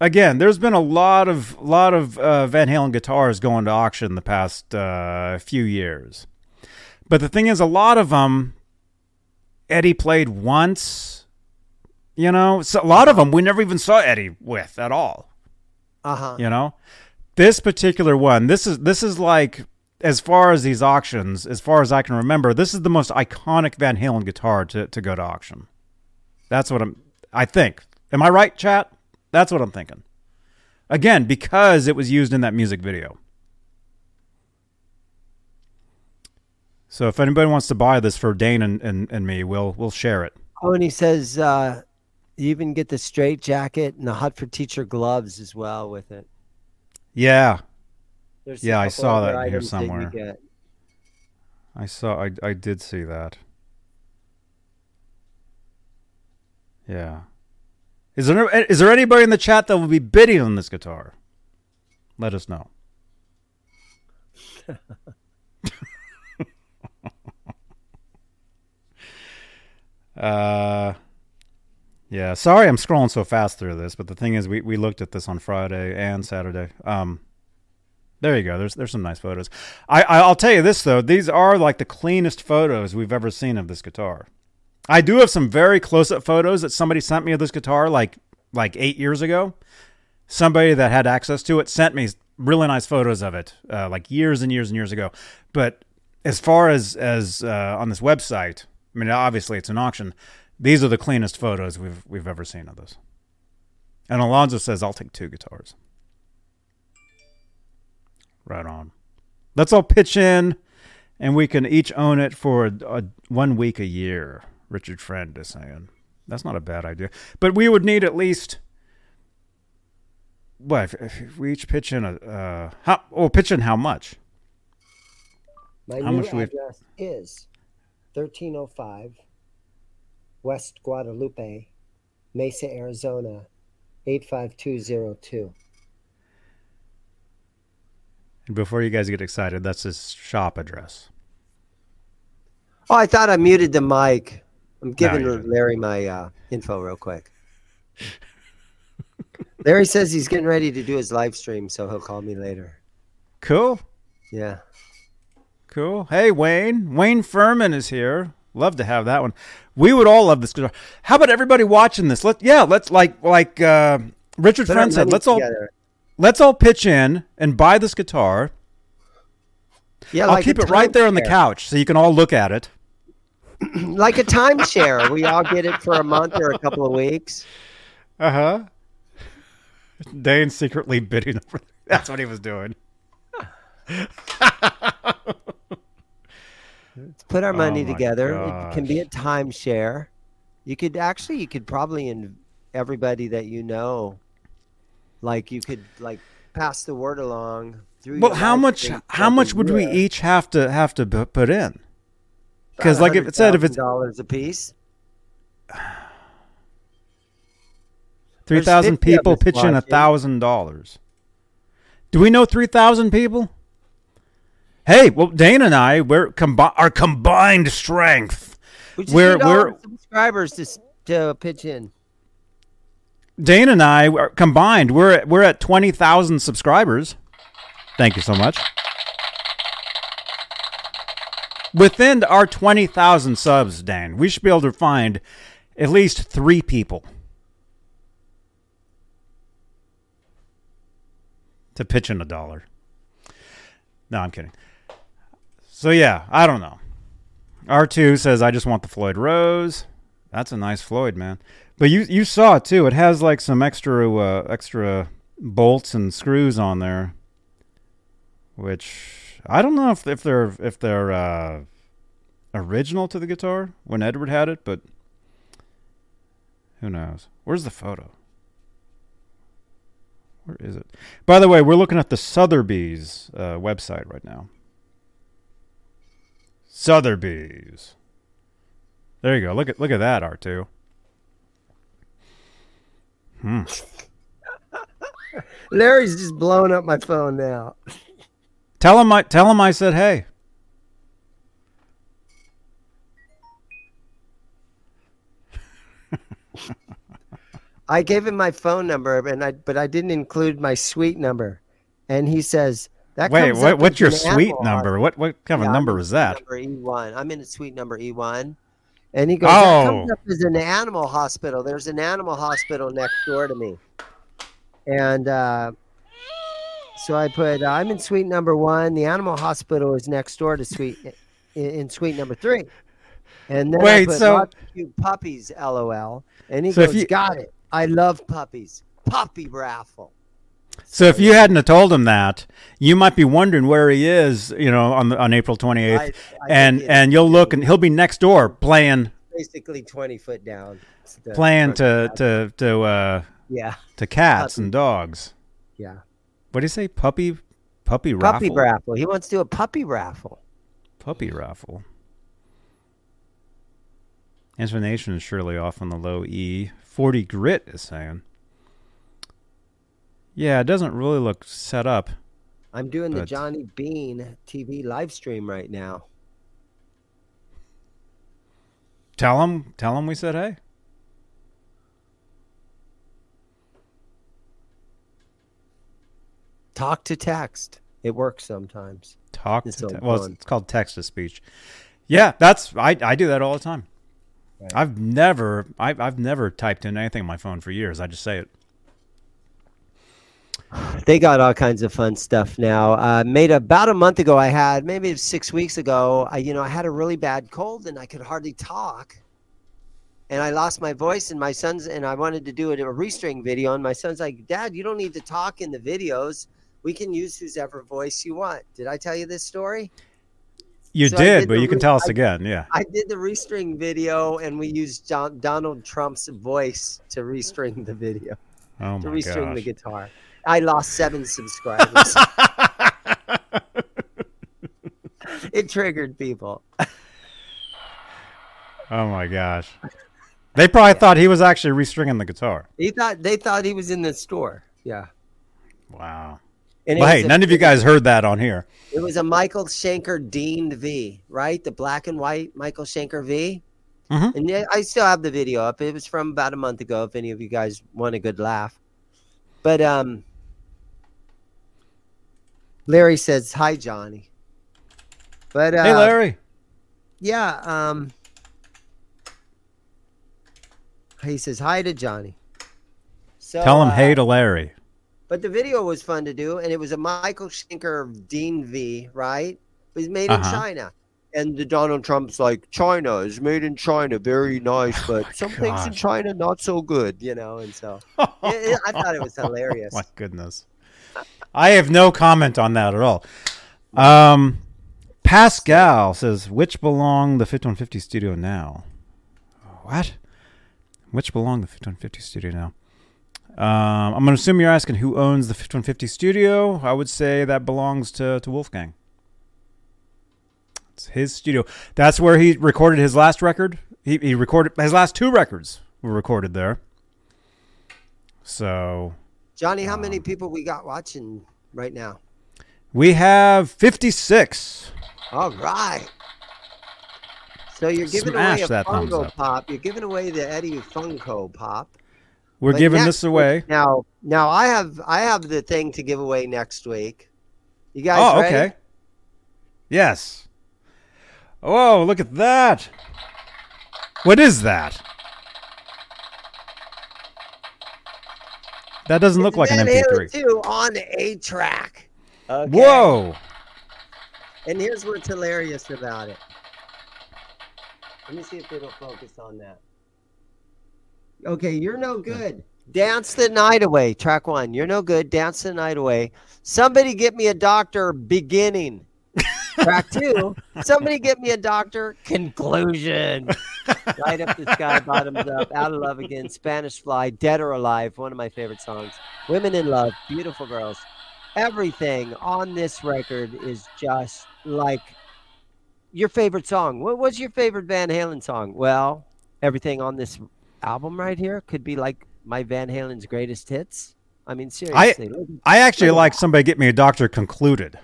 S1: again, there's been a lot of lot of uh, Van Halen guitars going to auction the past uh, few years, but the thing is, a lot of them Eddie played once. You know, so a lot of them we never even saw Eddie with at all.
S2: Uh huh.
S1: You know, this particular one, this is this is like as far as these auctions, as far as I can remember, this is the most iconic Van Halen guitar to, to go to auction. That's what I'm. I think. Am I right, chat? That's what I'm thinking. Again, because it was used in that music video. So if anybody wants to buy this for Dane and, and, and me, we'll we'll share it.
S2: Oh, and he says uh, you even get the straight jacket and the Hot for Teacher gloves as well with it.
S1: Yeah,
S2: There's
S1: Yeah, I saw that here somewhere.
S2: get.
S1: I saw. I I did see that. Yeah. Is there is there anybody in the chat that will be bidding on this guitar? Let us know. uh yeah, sorry I'm scrolling so fast through this, but the thing is we, we looked at this on Friday and Saturday. Um there you go. There's there's some nice photos. I I'll tell you this though. These are like the cleanest photos we've ever seen of this guitar. I do have some very close up photos that somebody sent me of this guitar like like eight years ago. Somebody that had access to it sent me really nice photos of it, uh, like years and years and years ago. But as far as as uh, on this website, I mean, obviously it's an auction. These are the cleanest photos we've we've ever seen of this. And Alonzo says, "I'll take two guitars." Right on. Let's all pitch in, and we can each own it for a, a, one week a year. Richard Friend is saying that's not a bad idea, but we would need at least what if, if we each pitch in a uh, how? Oh, pitch in how much?
S2: My
S1: How
S2: new
S1: much do we-
S2: address is 1305 West Guadalupe, Mesa, Arizona 85202.
S1: And before you guys get excited, that's his shop address.
S2: Oh, I thought I muted the mic. I'm giving
S1: you didn't.
S2: Larry my uh, info real quick. Larry says he's getting ready to do his live stream, so he'll call me later.
S1: Cool,
S2: Yeah.
S1: cool. Hey, Wayne. Wayne Furman is here. Love to have that one. We would all love this guitar. How about everybody watching this? Let yeah, let's like like uh, Richard
S2: Put
S1: Friend said. Let's all let's all pitch in and buy this guitar.
S2: Yeah,
S1: I'll
S2: like
S1: keep it right there on the couch so you can all look at it.
S2: Like a timeshare. we all get it for a month or a couple of weeks.
S1: Uh huh. Dane secretly bidding over. That's what he was doing.
S2: Put our money
S1: Oh
S2: together. It can be a
S1: gosh.
S2: timeshare. You could actually, you could probably, in everybody that you know, like you could like pass the word along through.
S1: Well, how much? How much would we each have to have to put in? Because, like, if it said if it's
S2: dollars a piece,
S1: three thousand people pitch in a thousand dollars, do we know three thousand people? Hey, well, Dane and I, we're combi- our combined strength.
S2: we just
S1: We're-
S2: need
S1: we're-
S2: subscribers to to pitch in.
S1: Dane and I are combined, we're at, we're at twenty thousand subscribers. Thank you so much. Within our twenty thousand subs, Dan, we should be able to find at least three people to pitch in a dollar. No, I'm kidding. So yeah, I don't know. R2 says I just want the Floyd Rose. That's a nice Floyd, man. But you you saw it too. It has like some extra uh, extra bolts and screws on there, which I don't know if if they're if they're uh, original to the guitar when Edward had it, but who knows? Where's the photo? Where is it? By the way, we're looking at the Sotheby's uh, website right now. Sotheby's. There you go. Look at look at that R two. Hmm.
S2: Larry's just blowing up my phone now.
S1: Tell him I tell him I said hey.
S2: I gave him my phone number, and I but I didn't include my suite number, and he says that.
S1: Wait, what, what's your suite number? What what kind of
S2: Yeah,
S1: a number is that?
S2: Number E one. I'm in a suite number E one, and he goes, "That comes
S1: Oh.
S2: up as an animal hospital. There's an animal hospital next door to me." And uh, so I put, "I'm in suite number one. The animal hospital is next door to suite in, in suite number three. And then I
S1: Wait,
S2: put,
S1: so-
S2: "Lots of cute puppies, lol." And he
S1: So
S2: goes,
S1: you-
S2: "Got it. I love puppies. Puppy raffle."
S1: So if you hadn't have told him that, you might be wondering where he is, you know, on the, on April 28th,
S2: I- I
S1: and and you'll look and he'll be next door playing
S2: basically 20 foot down. The-
S1: playing to to to uh
S2: yeah,
S1: to cats
S2: Puppy.
S1: and dogs.
S2: yeah.
S1: What do you say? Puppy puppy raffle.
S2: Puppy raffle. He wants to do a puppy raffle.
S1: Puppy raffle. Intonation is surely off on the low E. 40 grit is saying. Yeah, it doesn't really look set up.
S2: I'm doing the Johnny Bean TV live stream right now.
S1: Tell him, tell him we said hey.
S2: Talk to text. It works sometimes.
S1: Talk
S2: It's
S1: to te- well, it's, it's called text to speech. Yeah, that's I, I do that all the time.
S2: Right.
S1: I've never I've I've never typed in anything on my phone for years. I just say it.
S2: They got all kinds of fun stuff now. Uh, made about a month ago, I had maybe six weeks ago. I, you know, I had a really bad cold and I could hardly talk, and I lost my voice. And my son's and I wanted to do a, a restring video, and my son's like, "Dad, you don't need to talk in the videos. We can use whoever voice you want." Did I tell you this story?
S1: You
S2: So
S1: did,
S2: did
S1: but you can tell us
S2: I-
S1: again. Yeah.
S2: I did the restring video, and we used John, Donald Trump's voice to restring the video,
S1: Oh
S2: to restring the guitar. I lost seven subscribers. it triggered people.
S1: Oh my gosh. They probably thought he was actually restringing the guitar.
S2: He thought they thought he was in the store. Yeah.
S1: Wow.
S2: And
S1: Well, hey,
S2: a-
S1: none of you guys heard that on here.
S2: It was a Michael Schenker Dean V, right? The black and white Michael Schenker V.
S1: Mhm.
S2: And yeah, I still have the video up. It was from about a month ago. If any of you guys want a good laugh, but um, Larry says hi, Johnny. But uh,
S1: hey, Larry.
S2: yeah, um, he says hi to Johnny. So
S1: Tell him
S2: uh,
S1: hey to Larry.
S2: But the video was fun to do, and it was a Michael Schenker Dean V, right? It was made in
S1: Uh-huh.
S2: China. And the Donald Trump's like, China is made in China, very nice, but some things in China not so good, you know. And so it- it- I thought it was hilarious.
S1: My goodness. I have no comment on that at all. Um, Pascal says, which belong the 5150 studio now? What? Which belong the 5150 studio now? Um, I'm going to assume you're asking who owns the 5150 studio. I would say that belongs to, to Wolfgang. It's his studio. That's where he recorded his last record. He, he recorded his last two records were recorded there. So
S2: Johnny, how many um, people we got watching right now?
S1: We have 56.
S2: All right. So you're giving
S1: Smash
S2: away a Funko. Pop. You're giving away the Eddie Funko Pop.
S1: We're
S2: But
S1: giving this away.
S2: Now, now I have I have the thing to give away next week. You guys
S1: Oh,
S2: ready?
S1: okay. Yes. Oh, look at that. What is that? That doesn't look like an
S2: Van Halen
S1: MP3.
S2: 2 on a track. Okay.
S1: Whoa.
S2: And here's what's hilarious about it. Let me see if it'll focus on that. Okay, you're no good. Dance the night away. Track one. You're no good. Dance the night away. Somebody get me a doctor. Beginning. Track two. Somebody get me a doctor. Conclusion. Light Up the Sky, bottoms up. Out of love again. Spanish fly. Dead or alive. One of my favorite songs. Women in love. Beautiful girls. Everything on this record is just like your favorite song. What was your favorite Van Halen song? Well, everything on this album right here could be like my Van Halen's greatest hits. I mean, seriously. look-
S1: I actually like somebody get me a doctor concluded.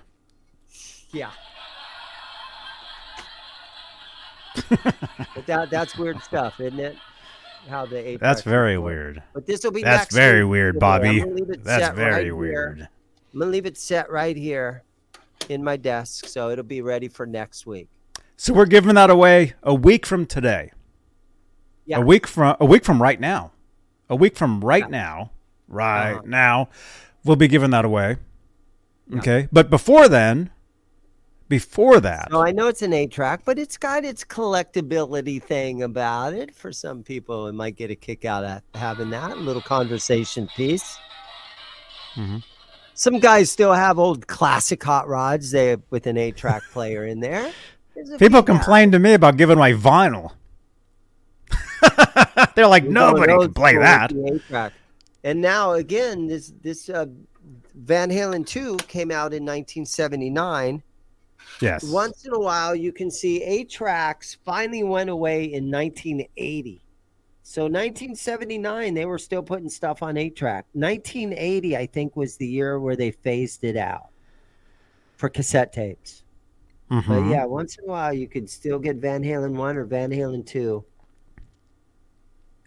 S2: yeah. but that that's weird stuff, isn't it? How the eight.
S1: That's very weird.
S2: But this will be
S1: That's very weird, Bobby.
S2: gonna leave it
S1: That's very
S2: right here.
S1: weird.
S2: I'm gonna leave it set right here in my desk, so it'll be ready for next week.
S1: So we're giving that away a week from today.
S2: Yeah.
S1: A week from a week from right now. A week from right
S2: Yeah.
S1: now. Right
S2: Uh-huh.
S1: now. We'll be giving that away. Okay. But before then, before that,
S2: So I know it's an eight track, but it's got its collectability thing about it. For some people, it might get a kick out of having that a little conversation piece.
S1: Mhm.
S2: Some guys still have old classic hot rods they with an eight track player in there.
S1: People complain to me about giving away vinyl. They're like,
S2: You know,
S1: nobody can play that.
S2: with the eight-track. And now again, this this uh, Van Halen two came out in 1979.
S1: Yes.
S2: Once in a while, you can see eight tracks finally went away in 1980. So 1979, they were still putting stuff on eight track. 1980, I think, was the year where they phased it out for cassette tapes. But
S1: Mhm.
S2: yeah, once in a while, you could still get Van Halen one or Van Halen 2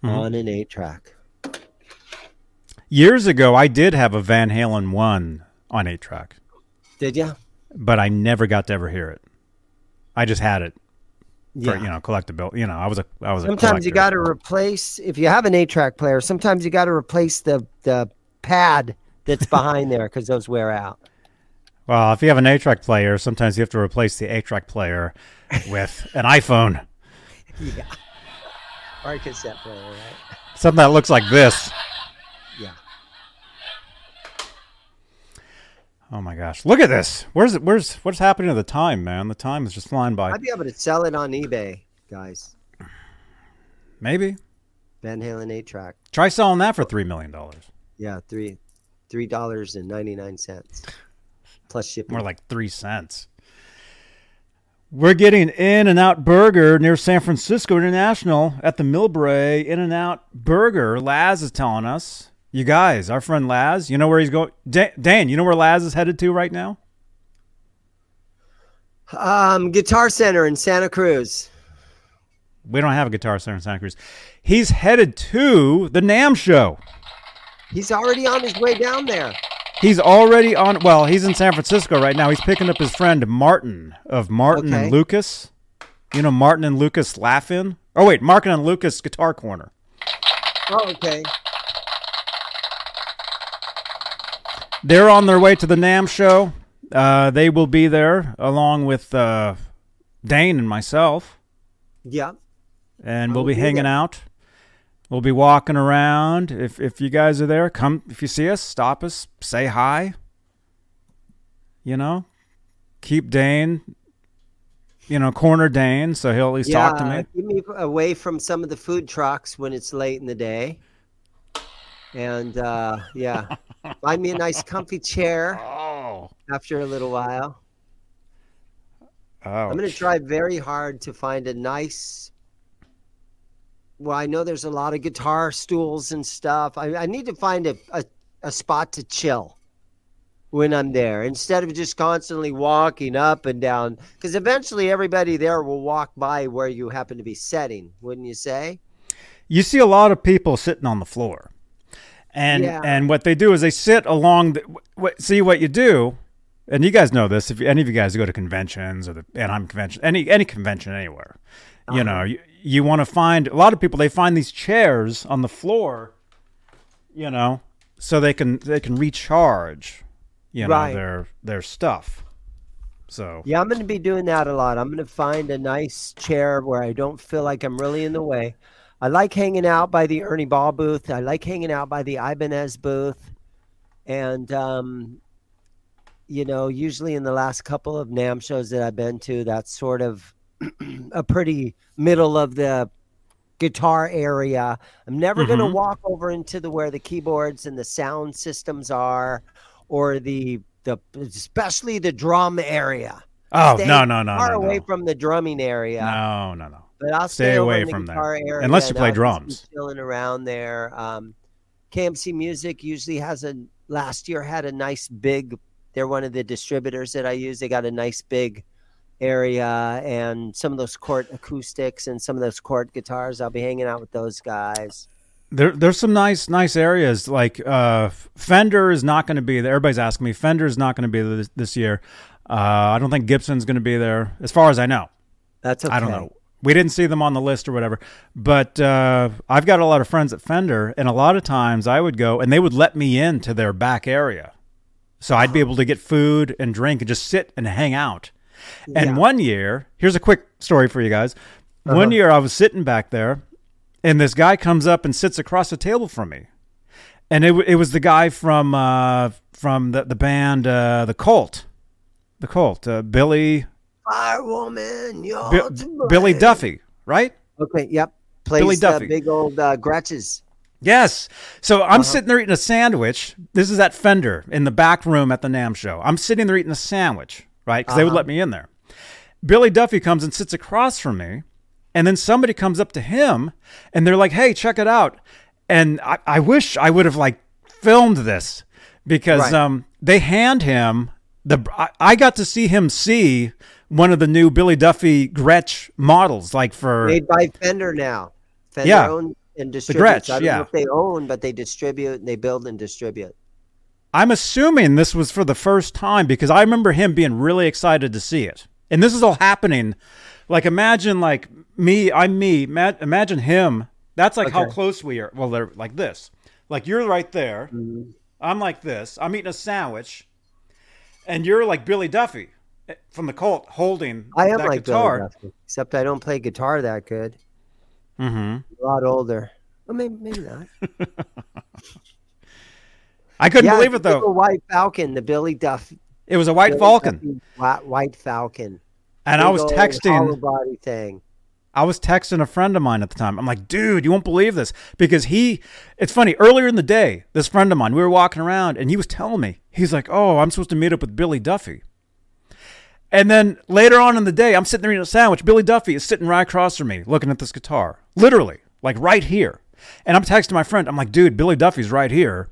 S1: Mhm.
S2: on an eight track.
S1: Years ago, I did have a Van Halen one on eight track,
S2: Did you?
S1: But I never got to ever hear it. I just had it
S2: Yeah.
S1: you know collectible. You know, I was a I was a
S2: Sometimes you got to replace if you have an eight track player. Sometimes you got to replace the the pad that's behind there because those wear out.
S1: Well, if you have an eight track player, sometimes you have to replace the eight track player with an iPhone,
S2: Yeah. Or a cassette player, right?
S1: something that looks like this.
S2: Yeah.
S1: Oh my gosh, look at this. Where's it? Where's what's happening to the time, man? The time is just flying by.
S2: I'd be able to sell it on eBay, guys.
S1: Maybe
S2: Van Halen eight track.
S1: try selling that for three million dollars.
S2: Yeah, three three dollars and ninety nine cents. Plus shipping.
S1: More like three cents. We're getting In-N-Out Burger near San Francisco International at the Millbrae In-N-Out Burger. Laz is telling us. You guys, our friend Laz, you know where he's going? Da- Dan, you know where Laz is headed to right now?
S2: um Guitar Center in Santa Cruz.
S1: We don't have a guitar center in Santa Cruz. He's headed to the NAMM show.
S2: He's already on his way down there.
S1: He's already on. Well, he's in San Francisco right now. He's picking up his friend Martin of Martin
S2: Okay.
S1: and Lucas. You know Martin and Lucas Laugh-In? Oh wait, Martin and Lucas Guitar Corner.
S2: Oh, okay.
S1: They're on their way to the NAMM show. Uh, they will be there along with uh, Dane and myself,
S2: Yeah.
S1: and we'll be
S2: be
S1: hanging
S2: there.
S1: out. We'll be walking around. If if you guys are there, come. If you see us, stop us, say hi. You know, keep Dane. You know, corner Dane, so he'll at least
S2: yeah,
S1: talk to me.
S2: Keep me away from some of the food trucks when it's late in the day. And uh, yeah, find me a nice comfy chair
S1: Oh,
S2: after a little while.
S1: oh.
S2: I'm going to try very hard to find a nice. Well, I know there's a lot of guitar stools and stuff. I, I need to find a, a, a spot to chill when I'm there instead of just constantly walking up and down. Because eventually everybody there will walk by where you happen to be setting, wouldn't you say?
S1: you see a lot of people sitting on the floor and
S2: Yeah.
S1: and what they do is they sit along the what, see what you do and you guys know this if any of you guys go to conventions or the Anaheim convention any any convention anywhere you uh-huh. know you, you want to find a lot of people they find these chairs on the floor you know so they can they can recharge you know
S2: Right.
S1: their their stuff so
S2: Yeah, I'm going to be doing that a lot. I'm going to find a nice chair where I don't feel like I'm really in the way. I like hanging out by the Ernie Ball booth. I like hanging out by the Ibanez booth. And, um, you know, usually in the last couple of NAMM shows that I've been to, that's sort of a pretty middle of the guitar area. I'm never going to walk over into the where the keyboards and the sound systems are or the the especially the drum area.
S1: oh
S2: Stay
S1: no no no
S2: far
S1: no,
S2: away
S1: no.
S2: from the drumming area.
S1: no no no
S2: But I'll
S1: Stay
S2: stay,
S1: away
S2: the
S1: from there.
S2: area
S1: Unless you play
S2: I'll just be
S1: drums.
S2: chilling around there. Um, KMC Music usually has a last year had a nice big. They're one of the distributors that I use. They got a nice big area and some of those Cort acoustics and some of those Cort guitars. I'll be hanging out with those guys.
S1: There, there's some nice, nice areas. Like uh, Fender is not going to be there. Everybody's asking me. Fender is not going to be there this, this year. Uh, I don't think Gibson's going to be there, as far as I know.
S2: That's okay.
S1: I don't know. We didn't see them on the list or whatever. But uh, I've got a lot of friends at Fender, and a lot of times I would go and they would let me into their back area. So I'd be able to get food and drink and just sit and hang out. And
S2: Yeah.
S1: one year, here's a quick story for you guys. One
S2: Uh-huh.
S1: year I was sitting back there, and this guy comes up and sits across the table from me. And it, it was the guy from uh, from the, the band uh, The Cult. The Cult. Uh, Billy
S2: Firewoman, you're
S1: Bi- Billy. Duffy, right?
S2: Okay, yep. Plays
S1: Billy
S2: the
S1: Duffy.
S2: big old uh, Gretches.
S1: Yes. So I'm
S2: Uh-huh.
S1: sitting there eating a sandwich. This is at Fender in the back room at the NAMM show. I'm sitting there eating a sandwich, right? Because they would
S2: Uh-huh.
S1: let me in there. Billy Duffy comes and sits across from me. And then somebody comes up to him and they're like, hey, check it out. And I, I wish I would have like filmed this because
S2: Right.
S1: um, they hand him the. I, I got to see him see one of the new Billy Duffy Gretsch models, like for.
S2: Made by Fender now. Fender
S1: Yeah.
S2: own and distributes.
S1: Gretsch,
S2: I don't
S1: yeah.
S2: know if they own, but they distribute and they build and distribute.
S1: I'm assuming this was for the first time because I remember him being really excited to see it. And this is all happening. Like imagine like me, I'm me. Ma- imagine him. That's like how close we are. Well, they're like this. Like you're right there.
S2: Mm-hmm.
S1: I'm like this. I'm eating a sandwich, and you're like Billy Duffy from the Cult holding
S2: I am like
S1: guitar.
S2: Billy except I don't play guitar that good.
S1: Mm-hmm.
S2: A lot older. Well, maybe, maybe not.
S1: I couldn't
S2: yeah,
S1: believe it though.
S2: little White Falcon, the Billy Duff.
S1: It was a white
S2: Billy
S1: Falcon,
S2: Duffy White Falcon.
S1: and I was texting.
S2: body thing.
S1: I was texting a friend of mine at the time. I'm like, dude, you won't believe this because he. It's funny. Earlier in the day, this friend of mine, we were walking around, and he was telling me, he's like, oh, I'm supposed to meet up with Billy Duffy. And then later on in the day, I'm sitting there eating a sandwich. Billy Duffy is sitting right across from me, looking at this guitar, literally, like right here. And I'm texting my friend. I'm like, dude, Billy Duffy's right here,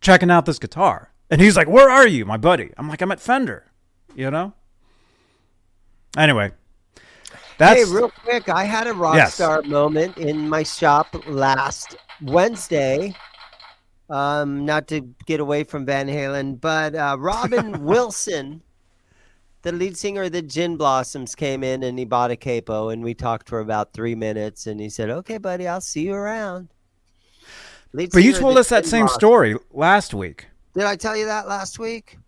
S1: checking out this guitar. And he's like, where are you, my buddy? I'm like, I'm at Fender. You know. Anyway, that's
S2: hey, real quick, I had a rock
S1: Yes.
S2: star moment in my shop last Wednesday. Um, not to get away from Van Halen, but uh, Robin Wilson, the lead singer of the Gin Blossoms, came in and he bought a capo, and we talked for about three minutes, and he said, "Okay, buddy, I'll see you around." Lead
S1: But you told us that
S2: Gin
S1: same
S2: Blossoms.
S1: story last week.
S2: Did I tell you that last week?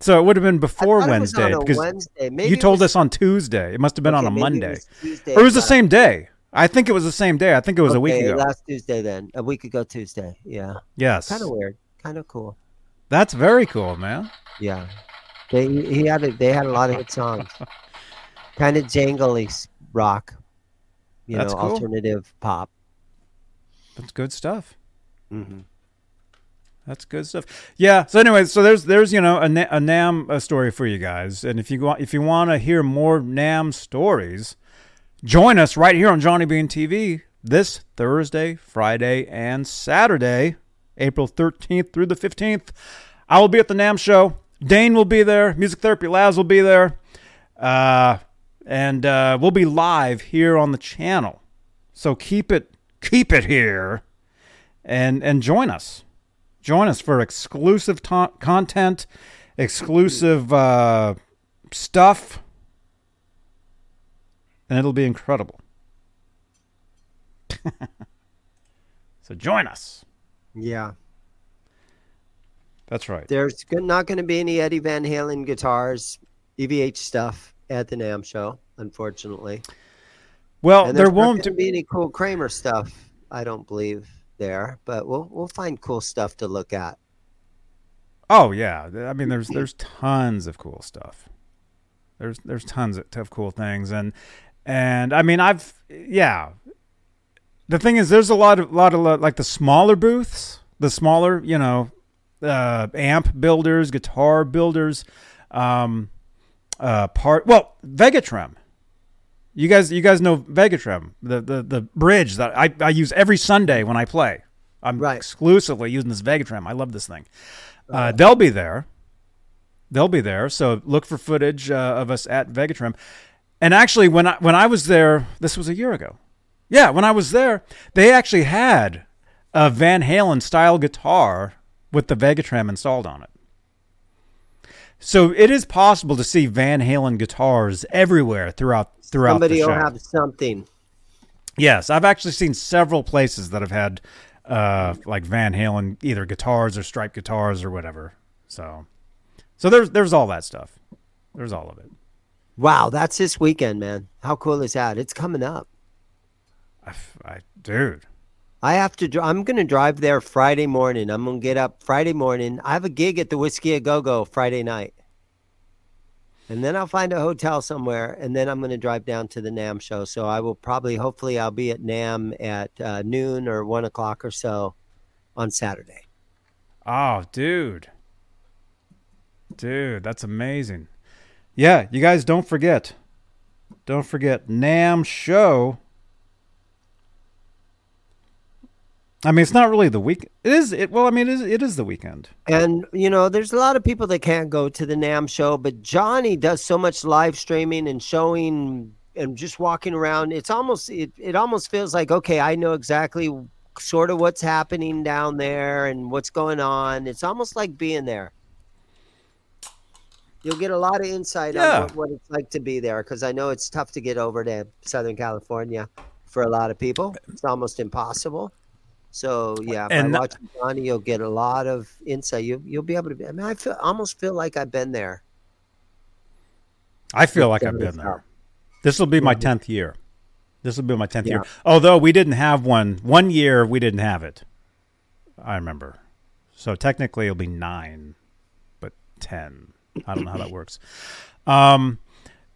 S1: So it would have been before
S2: it
S1: Wednesday because
S2: Wednesday. Maybe
S1: you
S2: it
S1: told
S2: was-
S1: us on Tuesday. It must have been on a Monday.
S2: was Tuesday
S1: or it was the same day. I think it was the same day. I think it was a week ago.
S2: Last Tuesday, then a week ago Tuesday. Yeah.
S1: yes.
S2: kind of weird, kind of cool.
S1: That's very cool, man.
S2: Yeah, they he had a, they had a lot of hit songs, kind of jangly rock, you
S1: That's
S2: know,
S1: cool.
S2: alternative pop.
S1: That's good stuff.
S2: Mm-hmm.
S1: That's good stuff. Yeah. So anyway, so there's there's you know a, a NAMM uh story for you guys, and if you want if you want to hear more NAMM stories, join us right here on Johnny Bean TV this Thursday, Friday, and Saturday, April 13th through the 15th. I will be at the NAMM show. Dane will be there. Music Therapy Labs will be there, uh, and uh, we'll be live here on the channel. So keep it keep it here, and and join us join us for exclusive ta- content, exclusive uh, stuff, and it'll be incredible. so join us.
S2: Yeah,
S1: That's right.
S2: there's not going to be any Eddie Van Halen guitars, EVH stuff at the NAMM show, unfortunately.
S1: Well,
S2: And
S1: there won't.
S2: not going to be any cool Kramer stuff. I don't believe there, but we'll we'll find cool stuff to look at.
S1: Oh yeah, I mean there's there's tons of cool stuff. There's there's tons of, of cool things and and I mean I've yeah. The thing is, there's a lot of lot of like the smaller booths, the smaller you know, uh, amp builders, guitar builders, um, uh, part well Vegatrem. You guys, you guys know Vegatrem, the the the bridge that I, I use every Sunday when I play. I'm
S2: Right.
S1: exclusively using this Vegatrem. I love this thing. Uh, they'll be there. They'll be there. So look for footage uh, of us at Vegatrem. And actually, when I when I was there, this was a year ago. Yeah, when I was there, they actually had a Van Halen style guitar with the Vegatrem installed on it. So it is possible to see Van Halen guitars everywhere throughout throughout
S2: Somebody
S1: the
S2: will
S1: show.
S2: have something.
S1: Yes, I've actually seen several places that have had uh, like Van Halen either guitars or striped guitars or whatever. So, so there's there's all that stuff. There's all of it.
S2: Wow, that's this weekend, man. How cool is that? It's coming up.
S1: I, I, dude,
S2: I have to. I'm going to drive there Friday morning. I'm going to get up Friday morning. I have a gig at the Whisky a Go Go Friday night, and then I'll find a hotel somewhere, and then I'm going to drive down to the NAMM show. So I will probably, hopefully, I'll be at NAMM at uh, noon or one o'clock or so on Saturday.
S1: oh, dude, dude, that's amazing. Yeah, you guys don't forget, don't forget NAMM show. I mean, it's not really the week. It is. It well, I mean, it is, it is the weekend.
S2: And you know, there's a lot of people that can't go to the NAMM show, but Johnny does so much live streaming and showing and just walking around. It's almost it, it almost feels like okay, I know exactly sort of what's happening down there and what's going on. It's almost like being there. You'll get a lot of insight
S1: Yeah.
S2: on what, what it's like to be there because I know it's tough to get over to Southern California for a lot of people. It's almost impossible. So yeah, by
S1: And-
S2: watching Johnny, you'll get a lot of insight. You you'll be able to. Be, I mean, I feel almost feel like I've been there.
S1: I feel like I've been there. This will be my tenth year. This will be my tenth year. Although we didn't have one. One year we didn't have it. I remember. So technically it'll be nine, but ten. I don't know how that works. Um,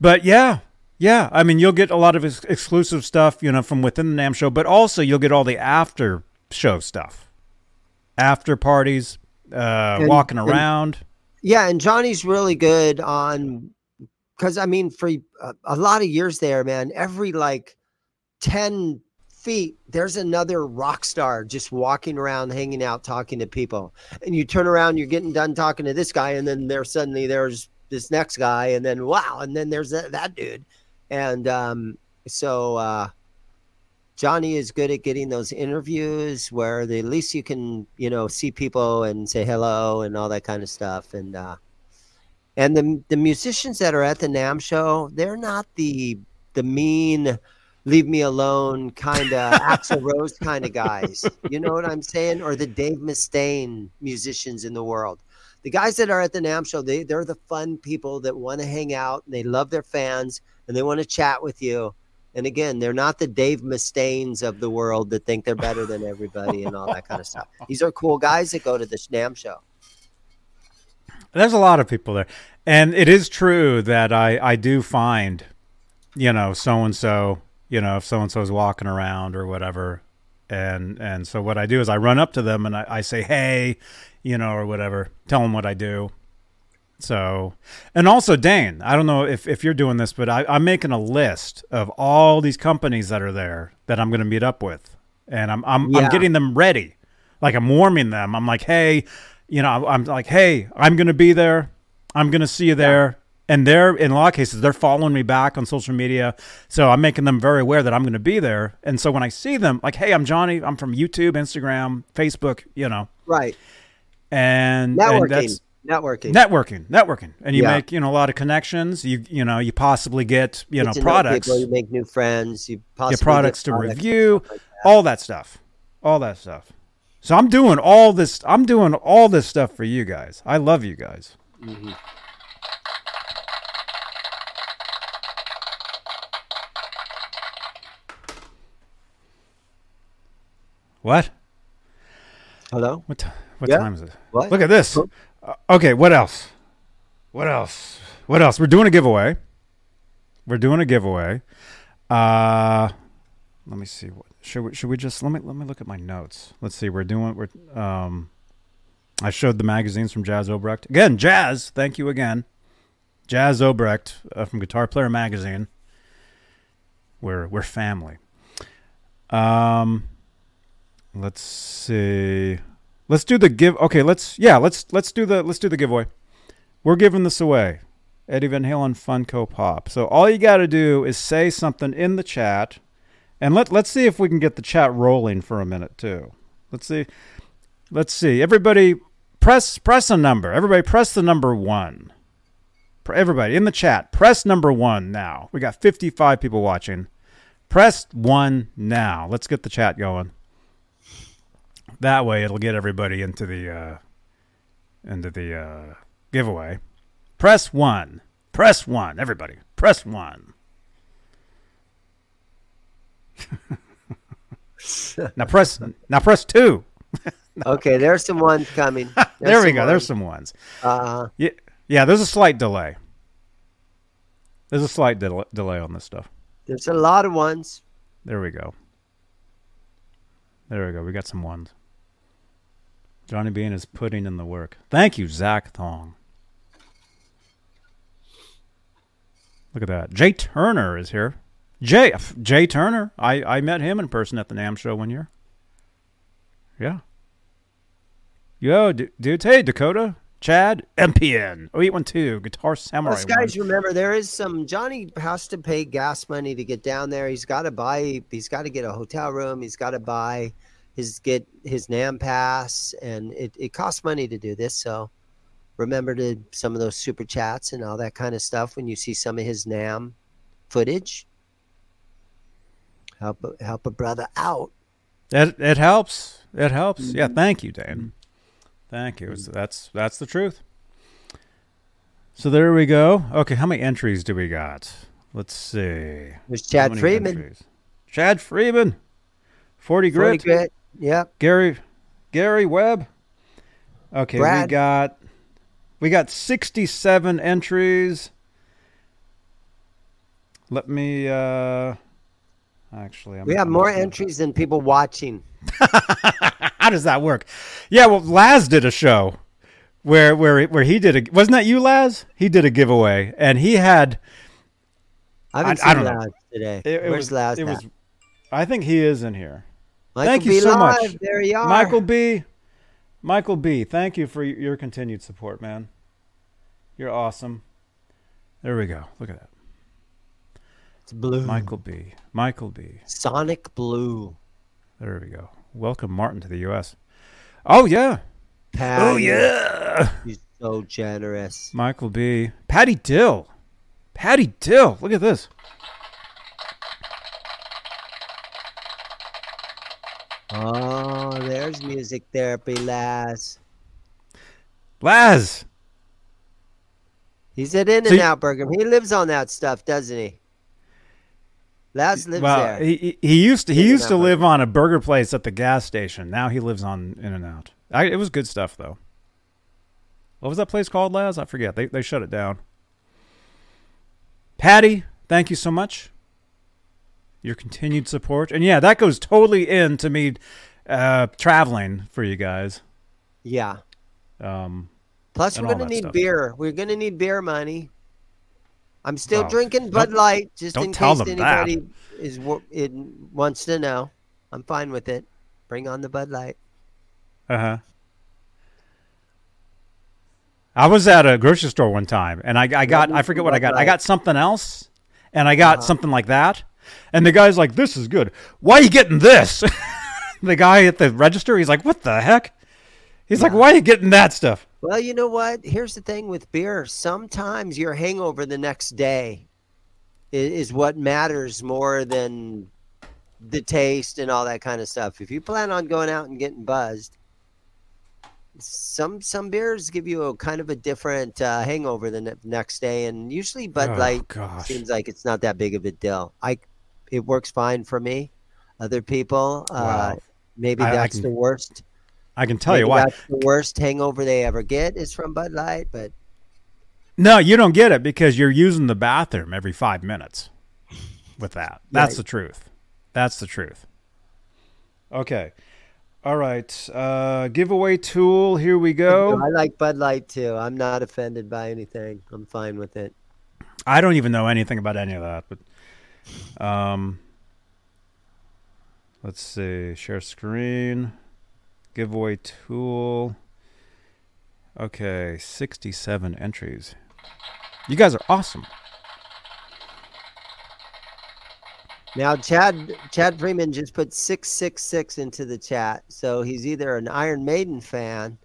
S1: but yeah, yeah. I mean, you'll get a lot of ex- exclusive stuff, you know, from within the NAMM show, but also you'll get all the after show stuff, after parties, uh,
S2: And-
S1: walking
S2: and-
S1: around.
S2: Yeah, and Johnny's really good on because I mean, for a, a lot of years there, man, every like ten feet, there's another rock star just walking around, hanging out, talking to people. And you turn around, you're getting done talking to this guy, and then there suddenly there's this next guy, and then wow, and then there's that, that dude. And um, so uh, Johnny is good at getting those interviews where the, at least you can, you know, see people and say hello and all that kind of stuff. And uh, and the the musicians that are at the NAMM show, they're not the the mean, leave me alone kind of Axl Rose kind of guys. You know what I'm saying? Or the Dave Mustaine musicians in the world. The guys that are at the NAMM show, they they're the fun people that want to hang out and they love their fans and they want to chat with you. And again, they're not the Dave Mustaines of the world that think they're better than everybody and all that kind of stuff. These are cool guys that go to the NAMM show.
S1: There's a lot of people there. And it is true that I, I do find, you know, so and so, you know, if so and so is walking around or whatever. And and so what I do is I run up to them and I, I say, hey, you know, or whatever, tell them what I do. So, and also Dane, I don't know if, if you're doing this, but I, I'm making a list of all these companies that are there that I'm going to meet up with, and I'm I'm, I'm getting them ready, like I'm warming them. I'm like, hey, you know, I'm, like, hey, I'm going to be there. I'm going to see you there. And they're in a lot of cases they're following me back on social media, so I'm making them very aware that I'm going to be there. And so when I see them, like, hey, I'm Johnny. I'm from YouTube, Instagram, Facebook, you know,
S2: Right.
S1: and, and
S2: Networking.
S1: that's
S2: networking.
S1: networking networking and you
S2: Yeah.
S1: make you know a lot of connections you you know you possibly get you know
S2: Get to
S1: products
S2: people, you make new friends. You possibly
S1: get products to
S2: products.
S1: review all that stuff all that stuff so i'm doing all this i'm doing all this stuff for you guys i love you guys mm-hmm. what
S2: Hello.
S1: what, ti- what
S2: Yeah.
S1: time is it
S2: What?
S1: Look at this. Uh, okay, what else? What else? What else? We're doing a giveaway. We're doing a giveaway. Uh let me see. What should we should we just let me let me look at my notes. Let's see. We're doing we're um I showed the magazines from Jas Obrecht. Again, Jas, thank you again. Jas Obrecht uh, from Guitar Player Magazine. We're we're family. Um Let's see. Let's do the give. Okay, let's yeah, let's let's do the let's do the giveaway. We're giving this away. Eddie Van Halen Funko Pop. So all you got to do is say something in the chat, and let let's see if we can get the chat rolling for a minute too. Let's see. Let's see. Everybody, press press a number. Everybody, press the number one. Everybody in the chat, press number one now. We got 55 people watching. Press one now. Let's get the chat going. That way, it'll get everybody into the uh, into the uh, giveaway. Press one. Press one. Everybody, press one. now press now press two.
S2: Okay, there's some ones coming.
S1: there we go. There's some ones.
S2: Uh,
S1: Yeah, yeah. There's a slight delay. There's a slight del- delay on this stuff.
S2: there's a lot of ones.
S1: There we go. There we go. We got some ones. Johnny Bean is putting in the work. Thank you, Zach Thong. Look at that. Jay Turner is here. Jay Jay Turner. I, I met him in person at the NAMM show one year. Yeah. Yo, d- dudes. Hey, Dakota. Chad. MPN. 0812. Guitar Samurai.
S2: Us guys, remember there is some. Johnny has to pay gas money to get down there. He's got to buy. He's got to get a hotel room. He's got to buy his get his NAMM pass, and it it costs money to do this. So remember to some of those super chats and all that kind of stuff when you see some of his NAMM footage. Help a- help a brother out.
S1: It it helps. It helps. Yeah. Mm-hmm. Thank you, Dan. Mm-hmm. Thank you. It's- That's that's the truth. So there we go. Okay, how many entries do we got? Let's see.
S2: There's Chad Freeman.
S1: entries? Chad Freeman. Forty grit.
S2: 40 grit. Yep.
S1: Gary Gary Webb. Okay, we got we got 67 entries. Let me uh actually I'm,
S2: We have
S1: I'm
S2: more entries than people watching.
S1: How does that work? Yeah, well Laz did a show where where where he did a wasn't that you Laz? He did a giveaway and he had
S2: I haven't
S1: I- I
S2: seen
S1: don't know.
S2: Today.
S1: it, it
S2: Where's
S1: was
S2: Laz
S1: it
S2: at?
S1: was I think he is in here.
S2: Michael
S1: Thank you
S2: B.
S1: so much.
S2: There you are.
S1: Michael B. Michael B. Thank you for your continued support, man. You're awesome. There we go. Look at that.
S2: It's blue.
S1: Michael B. Michael B.
S2: Sonic Blue.
S1: There we go. Welcome Martin to the US. Oh yeah.
S2: Patty.
S1: Oh yeah.
S2: He's so generous.
S1: Michael B. Patty Dill. Patty Dill. Look at this.
S2: Oh, there's music therapy, Laz.
S1: Laz.
S2: He's at In-N-Out Burger. He lives on that stuff, doesn't he? Laz lives
S1: well,
S2: there.
S1: he he- he used to he used to live on a burger place at the gas station. Now he lives on In and Out. It was good stuff though. What was that place called, Laz? I forget. They they shut it down. Patty, thank you so much. Your continued support, and yeah, that goes totally into me uh, traveling for you guys.
S2: yeah.
S1: Um,
S2: Plus, we're gonna need
S1: stuff.
S2: beer. We're gonna need beer money. I'm still
S1: Well,
S2: drinking Bud Light, just in case anybody is it wants to know. I'm fine with it. Bring on the Bud Light.
S1: Uh huh. I was at a grocery store one time, and I, I got I forget what I got. I got something else, and I got
S2: Uh-huh.
S1: something like that, and the guy's like, "This is good. Why are you getting this?" the guy at the register, he's like, "What the heck?" He's like, "Why are you getting that stuff?"
S2: Well, you know what? Here's the thing with beer. Sometimes your hangover the next day is, what matters more than the taste and all that kind of stuff. If you plan on going out and getting buzzed, some some beers give you a kind of a different uh, hangover the ne- next day, and usually Bud
S1: Oh,
S2: Light
S1: gosh.
S2: seems like it's not that big of a deal. I it works fine for me. Other people, uh, maybe
S1: I- I
S2: that's
S1: can
S2: the worst.
S1: I can tell you why.
S2: That's the worst hangover they ever get is from Bud Light, but
S1: No, you don't get it because you're using the bathroom every five minutes with that. That's
S2: Right.
S1: the truth. That's the truth. Okay. All right. Uh, giveaway tool. Here we go.
S2: I like Bud Light too. I'm not offended by anything. I'm fine with it.
S1: I don't even know anything about any of that, but um, Let's see. Share screen. Giveaway tool. Okay, 67 entries. You guys are awesome.
S2: Now Chad Chad Freeman just put six six six into the chat, so he's either an Iron Maiden fan,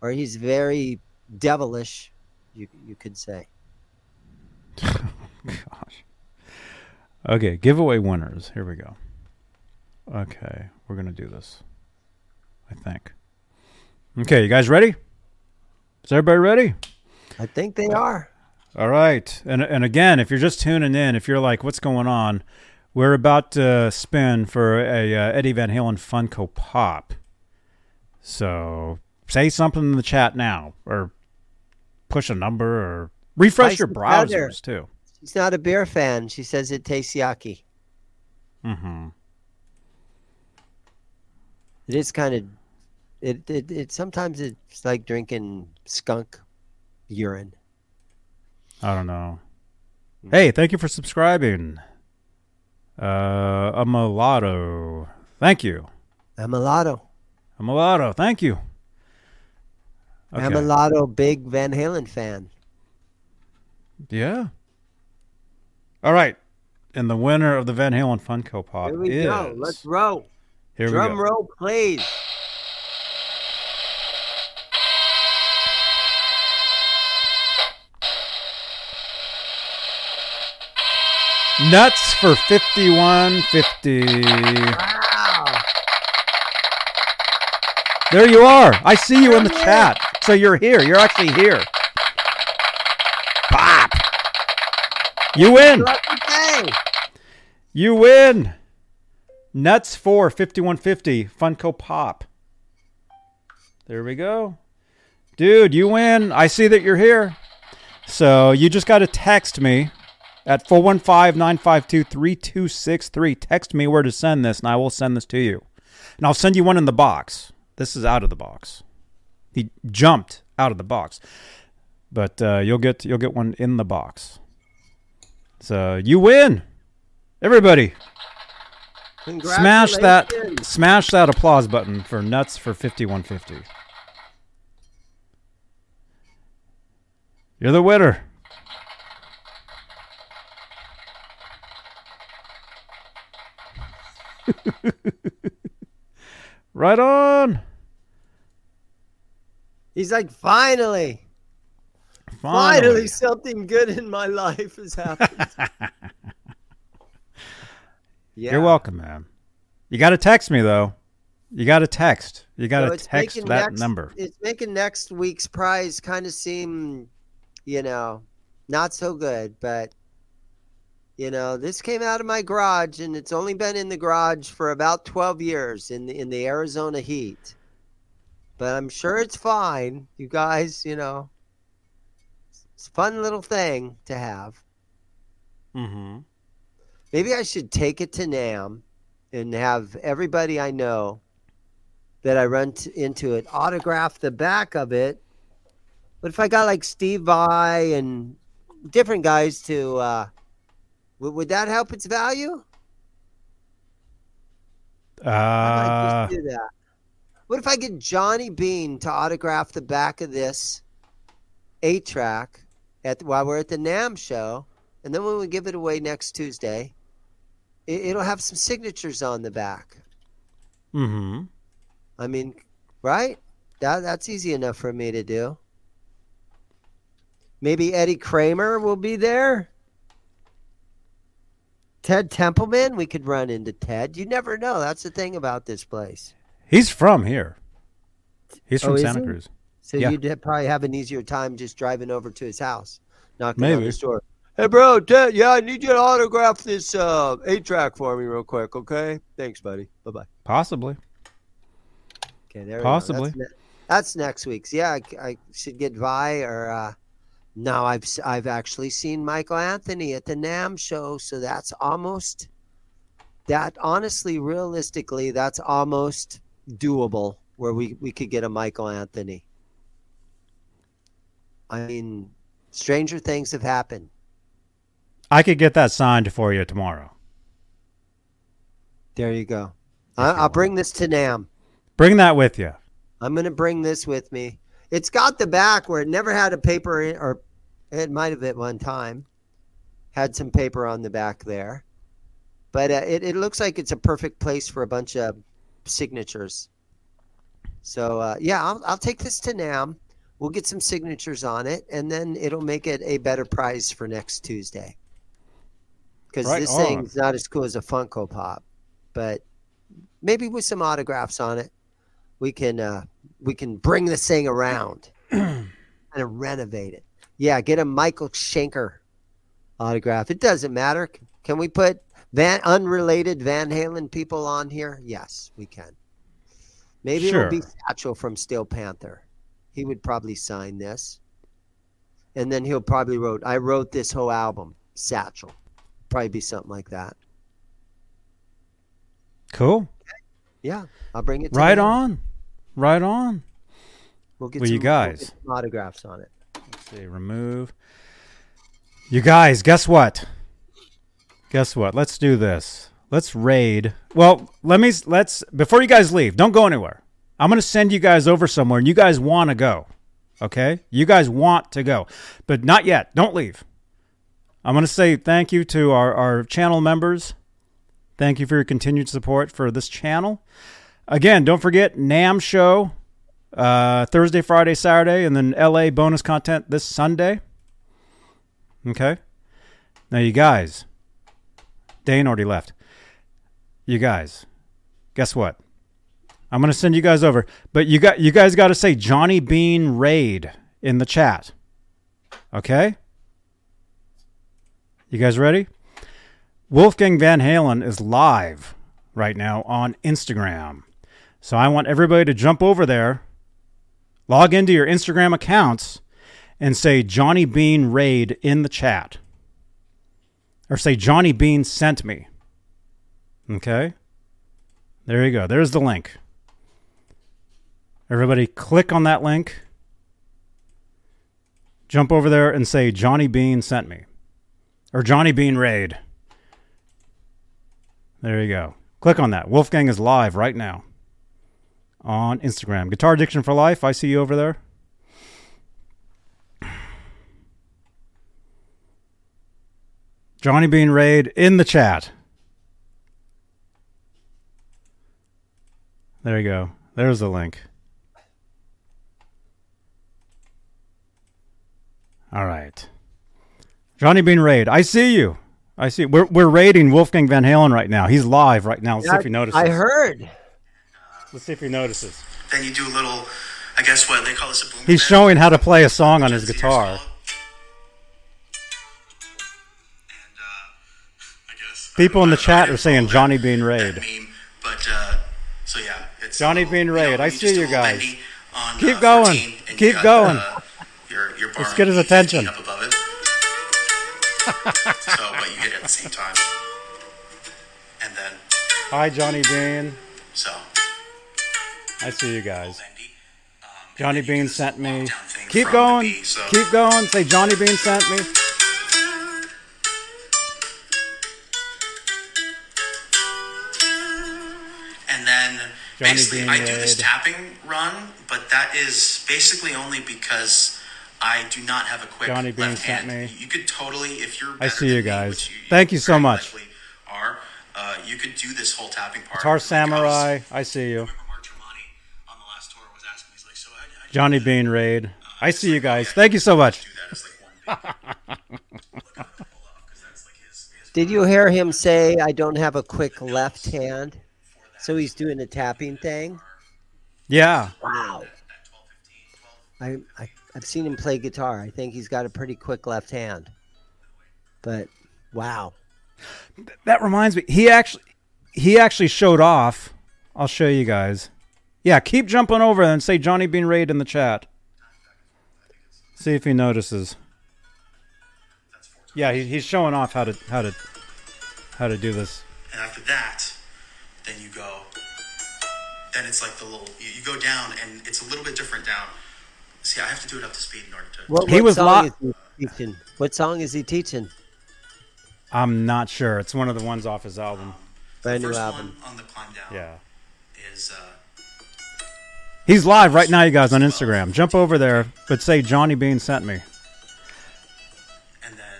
S2: or he's very devilish. You you could say.
S1: Gosh. Okay, giveaway winners. Here we go. Okay, we're gonna do this. I think. Okay, you guys ready? Is everybody ready?
S2: I think they are.
S1: All right. And and again, if you're just tuning in, if you're like, what's going on? We're about to spin for a uh, Eddie Van Halen Funko Pop. So say something in the chat now, or push a number, or refresh
S2: Spice
S1: your browsers too.
S2: She's not a beer fan. She says it tastes yucky.
S1: Mm-hmm.
S2: It is kind of. It, it it sometimes it's like drinking skunk urine.
S1: I don't know. Hey, thank you for subscribing. Uh, a mulatto. Thank you.
S2: A lotto.
S1: A mulatto. Thank you.
S2: I'm a lotto big Van Halen fan.
S1: Yeah. All right. And the winner of the Van Halen Funko Pop
S2: Here we
S1: is.
S2: go. Let's roll.
S1: Here
S2: Drum
S1: we go.
S2: roll, please.
S1: Nuts for fifty-one fifty.
S2: Wow.
S1: There you are. I see you in the chat. So you're here. You're actually here. You win. You win. Nuts for 5150 Funko Pop. There we go. Dude, you win. I see that you're here. So you just got to text me at 415-952-3263. Text me where to send this and I will send this to you. And I'll send you one in the box. This is out of the box. He jumped out of the box. But uh, you'll get you'll get one in the box. So you win. Everybody, smash that smash that applause button for nuts for 5150. You're the winner. right on.
S2: He's like, finally, finally, something good in my life has happened. yeah.
S1: You're welcome, man. You got to text me though. You got to text. You got to
S2: it's
S1: text that
S2: next-
S1: number.
S2: It's making next week's prize kind of seem, you know, not so good. But, you know, this came out of my garage, and it's only been in the garage for about 12 years in the, in the Arizona heat. But I'm sure it's fine. You guys, you know, it's a fun little thing to have.
S1: Mm-hmm.
S2: Maybe I should take it to NAMM and have everybody I know that I run t- into it autograph the back of it. But if I got like Steve Vai and different guys to, uh, w- would that help its value? I might
S1: Uh,
S2: just do that. What if I get Johnny Bean to autograph the back of this eight track at while we're at the NAMM show, and then when we give it away next Tuesday, it, it'll have some signatures on the back.
S1: mm-hmm.
S2: I mean, right? That that's easy enough for me to do. Maybe Eddie Kramer will be there. Ted Templeman, we could run into Ted. You never know. That's the thing about this place.
S1: He's from here. He's
S2: Oh,
S1: from
S2: is
S1: Santa
S2: he?
S1: Cruz.
S2: So
S1: Yeah.
S2: you'd probably have an easier time just driving over to his house, knocking on
S1: Maybe.
S2: his door. Hey, bro, Ted, yeah, I need you to autograph this uh, eight track for me real quick, okay? Thanks, buddy. Bye bye.
S1: Possibly.
S2: Okay, there. we go.
S1: Possibly.
S2: That's, ne- that's next week's. Yeah, I, I should get Vai or. Uh, no, I've I've actually seen Michael Anthony at the NAMM show, so that's almost. That honestly, realistically, that's almost doable. Where we we could get a Michael Anthony. I mean, stranger things have happened.
S1: I could get that signed for you tomorrow.
S2: There you go. I, I'll bring this to NAMM.
S1: Bring that with you.
S2: I'm going to bring this with me. It's got the back where it never had a paper in, or it might have at one time had some paper on the back there. But uh, it, it looks like it's a perfect place for a bunch of signatures. So, uh, yeah, I'll, I'll take this to NAMM. We'll get some signatures on it, and then it'll make it a better prize for next Tuesday. Because
S1: Right
S2: this
S1: on.
S2: thing's not as cool as a Funko Pop, but maybe with some autographs on it, we can uh, we can bring this thing around and renovate it. Yeah, get a Michael Schenker autograph. It doesn't matter. Can we put Van unrelated Van Halen people on here? Yes, we can. Maybe it'll be
S1: Sure.
S2: Satchel from Steel Panther. He would probably sign this. And then he'll probably wrote I wrote this whole album, Satchel. Probably be something like that.
S1: Cool.
S2: Yeah, I'll bring it. To
S1: Right
S2: them.
S1: on. Right on.
S2: We'll get
S1: Well, you
S2: some,
S1: guys.
S2: get some autographs on it.
S1: Let's see, remove. You guys, guess what? Guess what? Let's do this. Let's raid. Well, let me let's before you guys leave, don't go anywhere. I'm going to send you guys over somewhere and you guys want to go. Okay? You guys want to go. But not yet. Don't leave. I'm going to say thank you to our, our channel members. Thank you for your continued support for this channel. Again, don't forget NAMM show uh, Thursday, Friday, Saturday, and then LA bonus content this Sunday. Okay. Now, you guys, Dane already left. You guys, guess what? I'm gonna send you guys over, but you got you guys got to say Johnny Bean Raid in the chat. Okay. You guys ready? Wolfgang Van Halen is live right now on Instagram. So I want everybody to jump over there, log into your Instagram accounts, and say Johnny Bean Raid in the chat. Or say Johnny Bean sent me. Okay? There you go. There's the link. Everybody click on that link. Jump over there and say Johnny Bean sent me. Or Johnny Bean Raid. There you go. Click on that. Wolfgang is live right now on Instagram. Guitar Addiction for Life. I see you over there. Johnny Bean Raid in the chat. There you go. There's the link. All right. Johnny Bean Raid. I see you. I see. We're we're raiding Wolfgang Van Halen right now. He's live right now. Let's see if he notices.
S2: I heard.
S1: Let's see if he notices.
S4: Then you do a little, I guess what they call this a boom.
S1: He's
S4: band.
S1: showing how to play a song on his guitar.
S4: And, uh, I guess-
S1: People in the
S4: I- I
S1: chat are saying Johnny
S4: that-
S1: Bean Raid.
S4: but uh, so yeah, it's
S1: Johnny
S4: little,
S1: Bean
S4: you
S1: Raid.
S4: know,
S1: I see you guys.
S4: On,
S1: Keep
S4: uh,
S1: going. Keep
S4: cut,
S1: going.
S4: Uh, your your bar
S1: Let's get his attention.
S4: Up above it. so, but you hit it at the same time, and then
S1: Hi, Johnny Bean.
S4: so
S1: I see you guys.
S4: Um,
S1: Johnny
S4: then you do
S1: Bean sent me. Keep going.
S4: B, so-
S1: Keep going. Say Johnny Bean sent me.
S4: And then
S1: Johnny
S4: basically,
S1: Bean
S4: I do this tapping run, but that is basically only because I do not have a quick
S1: Johnny Bean
S4: left
S1: sent
S4: hand.
S1: me.
S4: You could totally, if you're.
S1: I see you
S4: than me,
S1: guys.
S4: which
S1: Thank you so much.
S4: likely Are uh, you could do this whole tapping part?
S1: Guitar
S4: Like, was-
S1: Samurai. I see you.
S4: remember Mark Tremonti on the last tour was asking me, he's like, so how, how
S1: Johnny Bean Raid. I see you guys. Thank you so much.
S4: do that as like one big look up and pull up because that's like his. his
S2: Did you hear him say, "I don't have a quick left hand"? So he's doing the tapping thing.
S1: Yeah.
S2: Wow. I, I I've seen him play guitar. I think he's got a pretty quick left hand. But wow.
S1: That reminds me. He actually he actually showed off. I'll show you guys. Yeah, keep jumping over and say Johnny Bean Raid in the chat. See if he notices. Yeah, he, he's showing off how to how to how to do this.
S4: And after that, then you go. Then it's like the little. You, you go down, and it's a little bit different down. See, I have to do it up to speed in order to.
S2: What,
S1: He was
S2: song
S1: lo-
S2: is he teaching? What song is he teaching?
S1: I'm not sure. It's one of the ones off his album.
S2: Brand new
S4: First
S2: album.
S4: one on the climb down.
S1: Yeah.
S4: is uh,
S1: He's live right now, you guys, on Instagram. Jump over there, but say Johnny Bean sent me.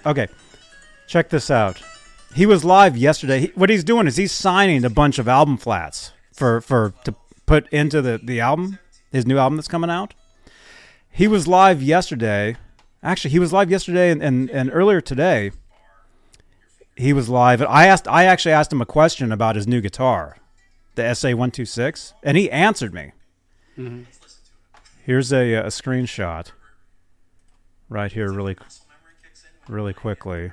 S1: Okay, check this out. He was live yesterday. He, what he's doing is he's signing a bunch of album flats for for to put into the the album, his new album that's coming out. He was live yesterday. Actually, he was live yesterday and, and, and earlier today. He was live. And I asked. I actually asked him a question about his new guitar, the SA one two six, and he answered me. Here's a, a screenshot. Right here, really, really quickly.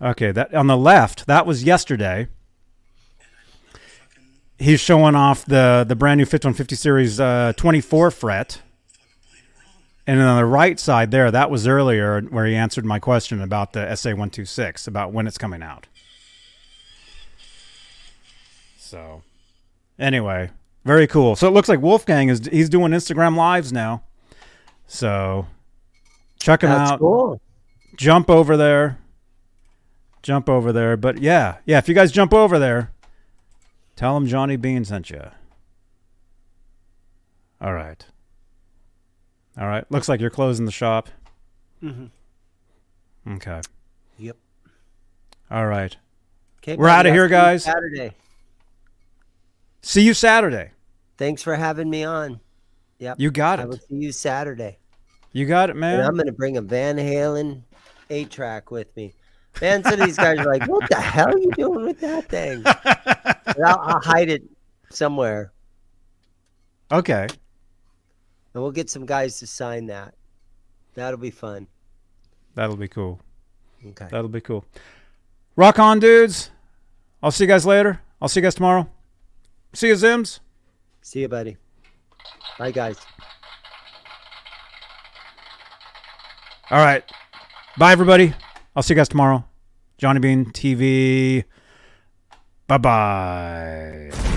S1: Okay, that on the left, that was yesterday. He's showing off the the brand new 5150 series uh, 24 fret. And then on the right side there, that was earlier where he answered my question about the SA126, about when it's coming out. So, anyway, very cool. So it looks like Wolfgang is he's doing Instagram lives now. So, check him
S2: That's
S1: out
S2: cool.
S1: jump over there. Jump over there. But yeah, yeah, if you guys jump over there, tell him Johnny Bean sent you. All right. All right. Looks like you're closing the shop. Mm-hmm. Okay.
S2: Yep.
S1: All right.
S2: Okay,
S1: We're out
S2: of
S1: here, guys.
S2: Saturday.
S1: See you Saturday.
S2: Thanks for having me on. Yep.
S1: You got it.
S2: I will see you Saturday.
S1: You got it,
S2: And
S1: man.
S2: I'm going to bring a Van Halen eight track with me. Man, some of these guys are like, what the hell are you doing with that thing? I'll, I'll hide it somewhere.
S1: Okay.
S2: And we'll get some guys to sign that. That'll be fun.
S1: That'll be cool.
S2: Okay.
S1: That'll be cool. Rock on, dudes. I'll see you guys later. I'll see you guys tomorrow. See you, Zims.
S2: See you, buddy. Bye, guys.
S1: All right. Bye, everybody. I'll see you guys tomorrow. Johnny Bean TV. Bye bye.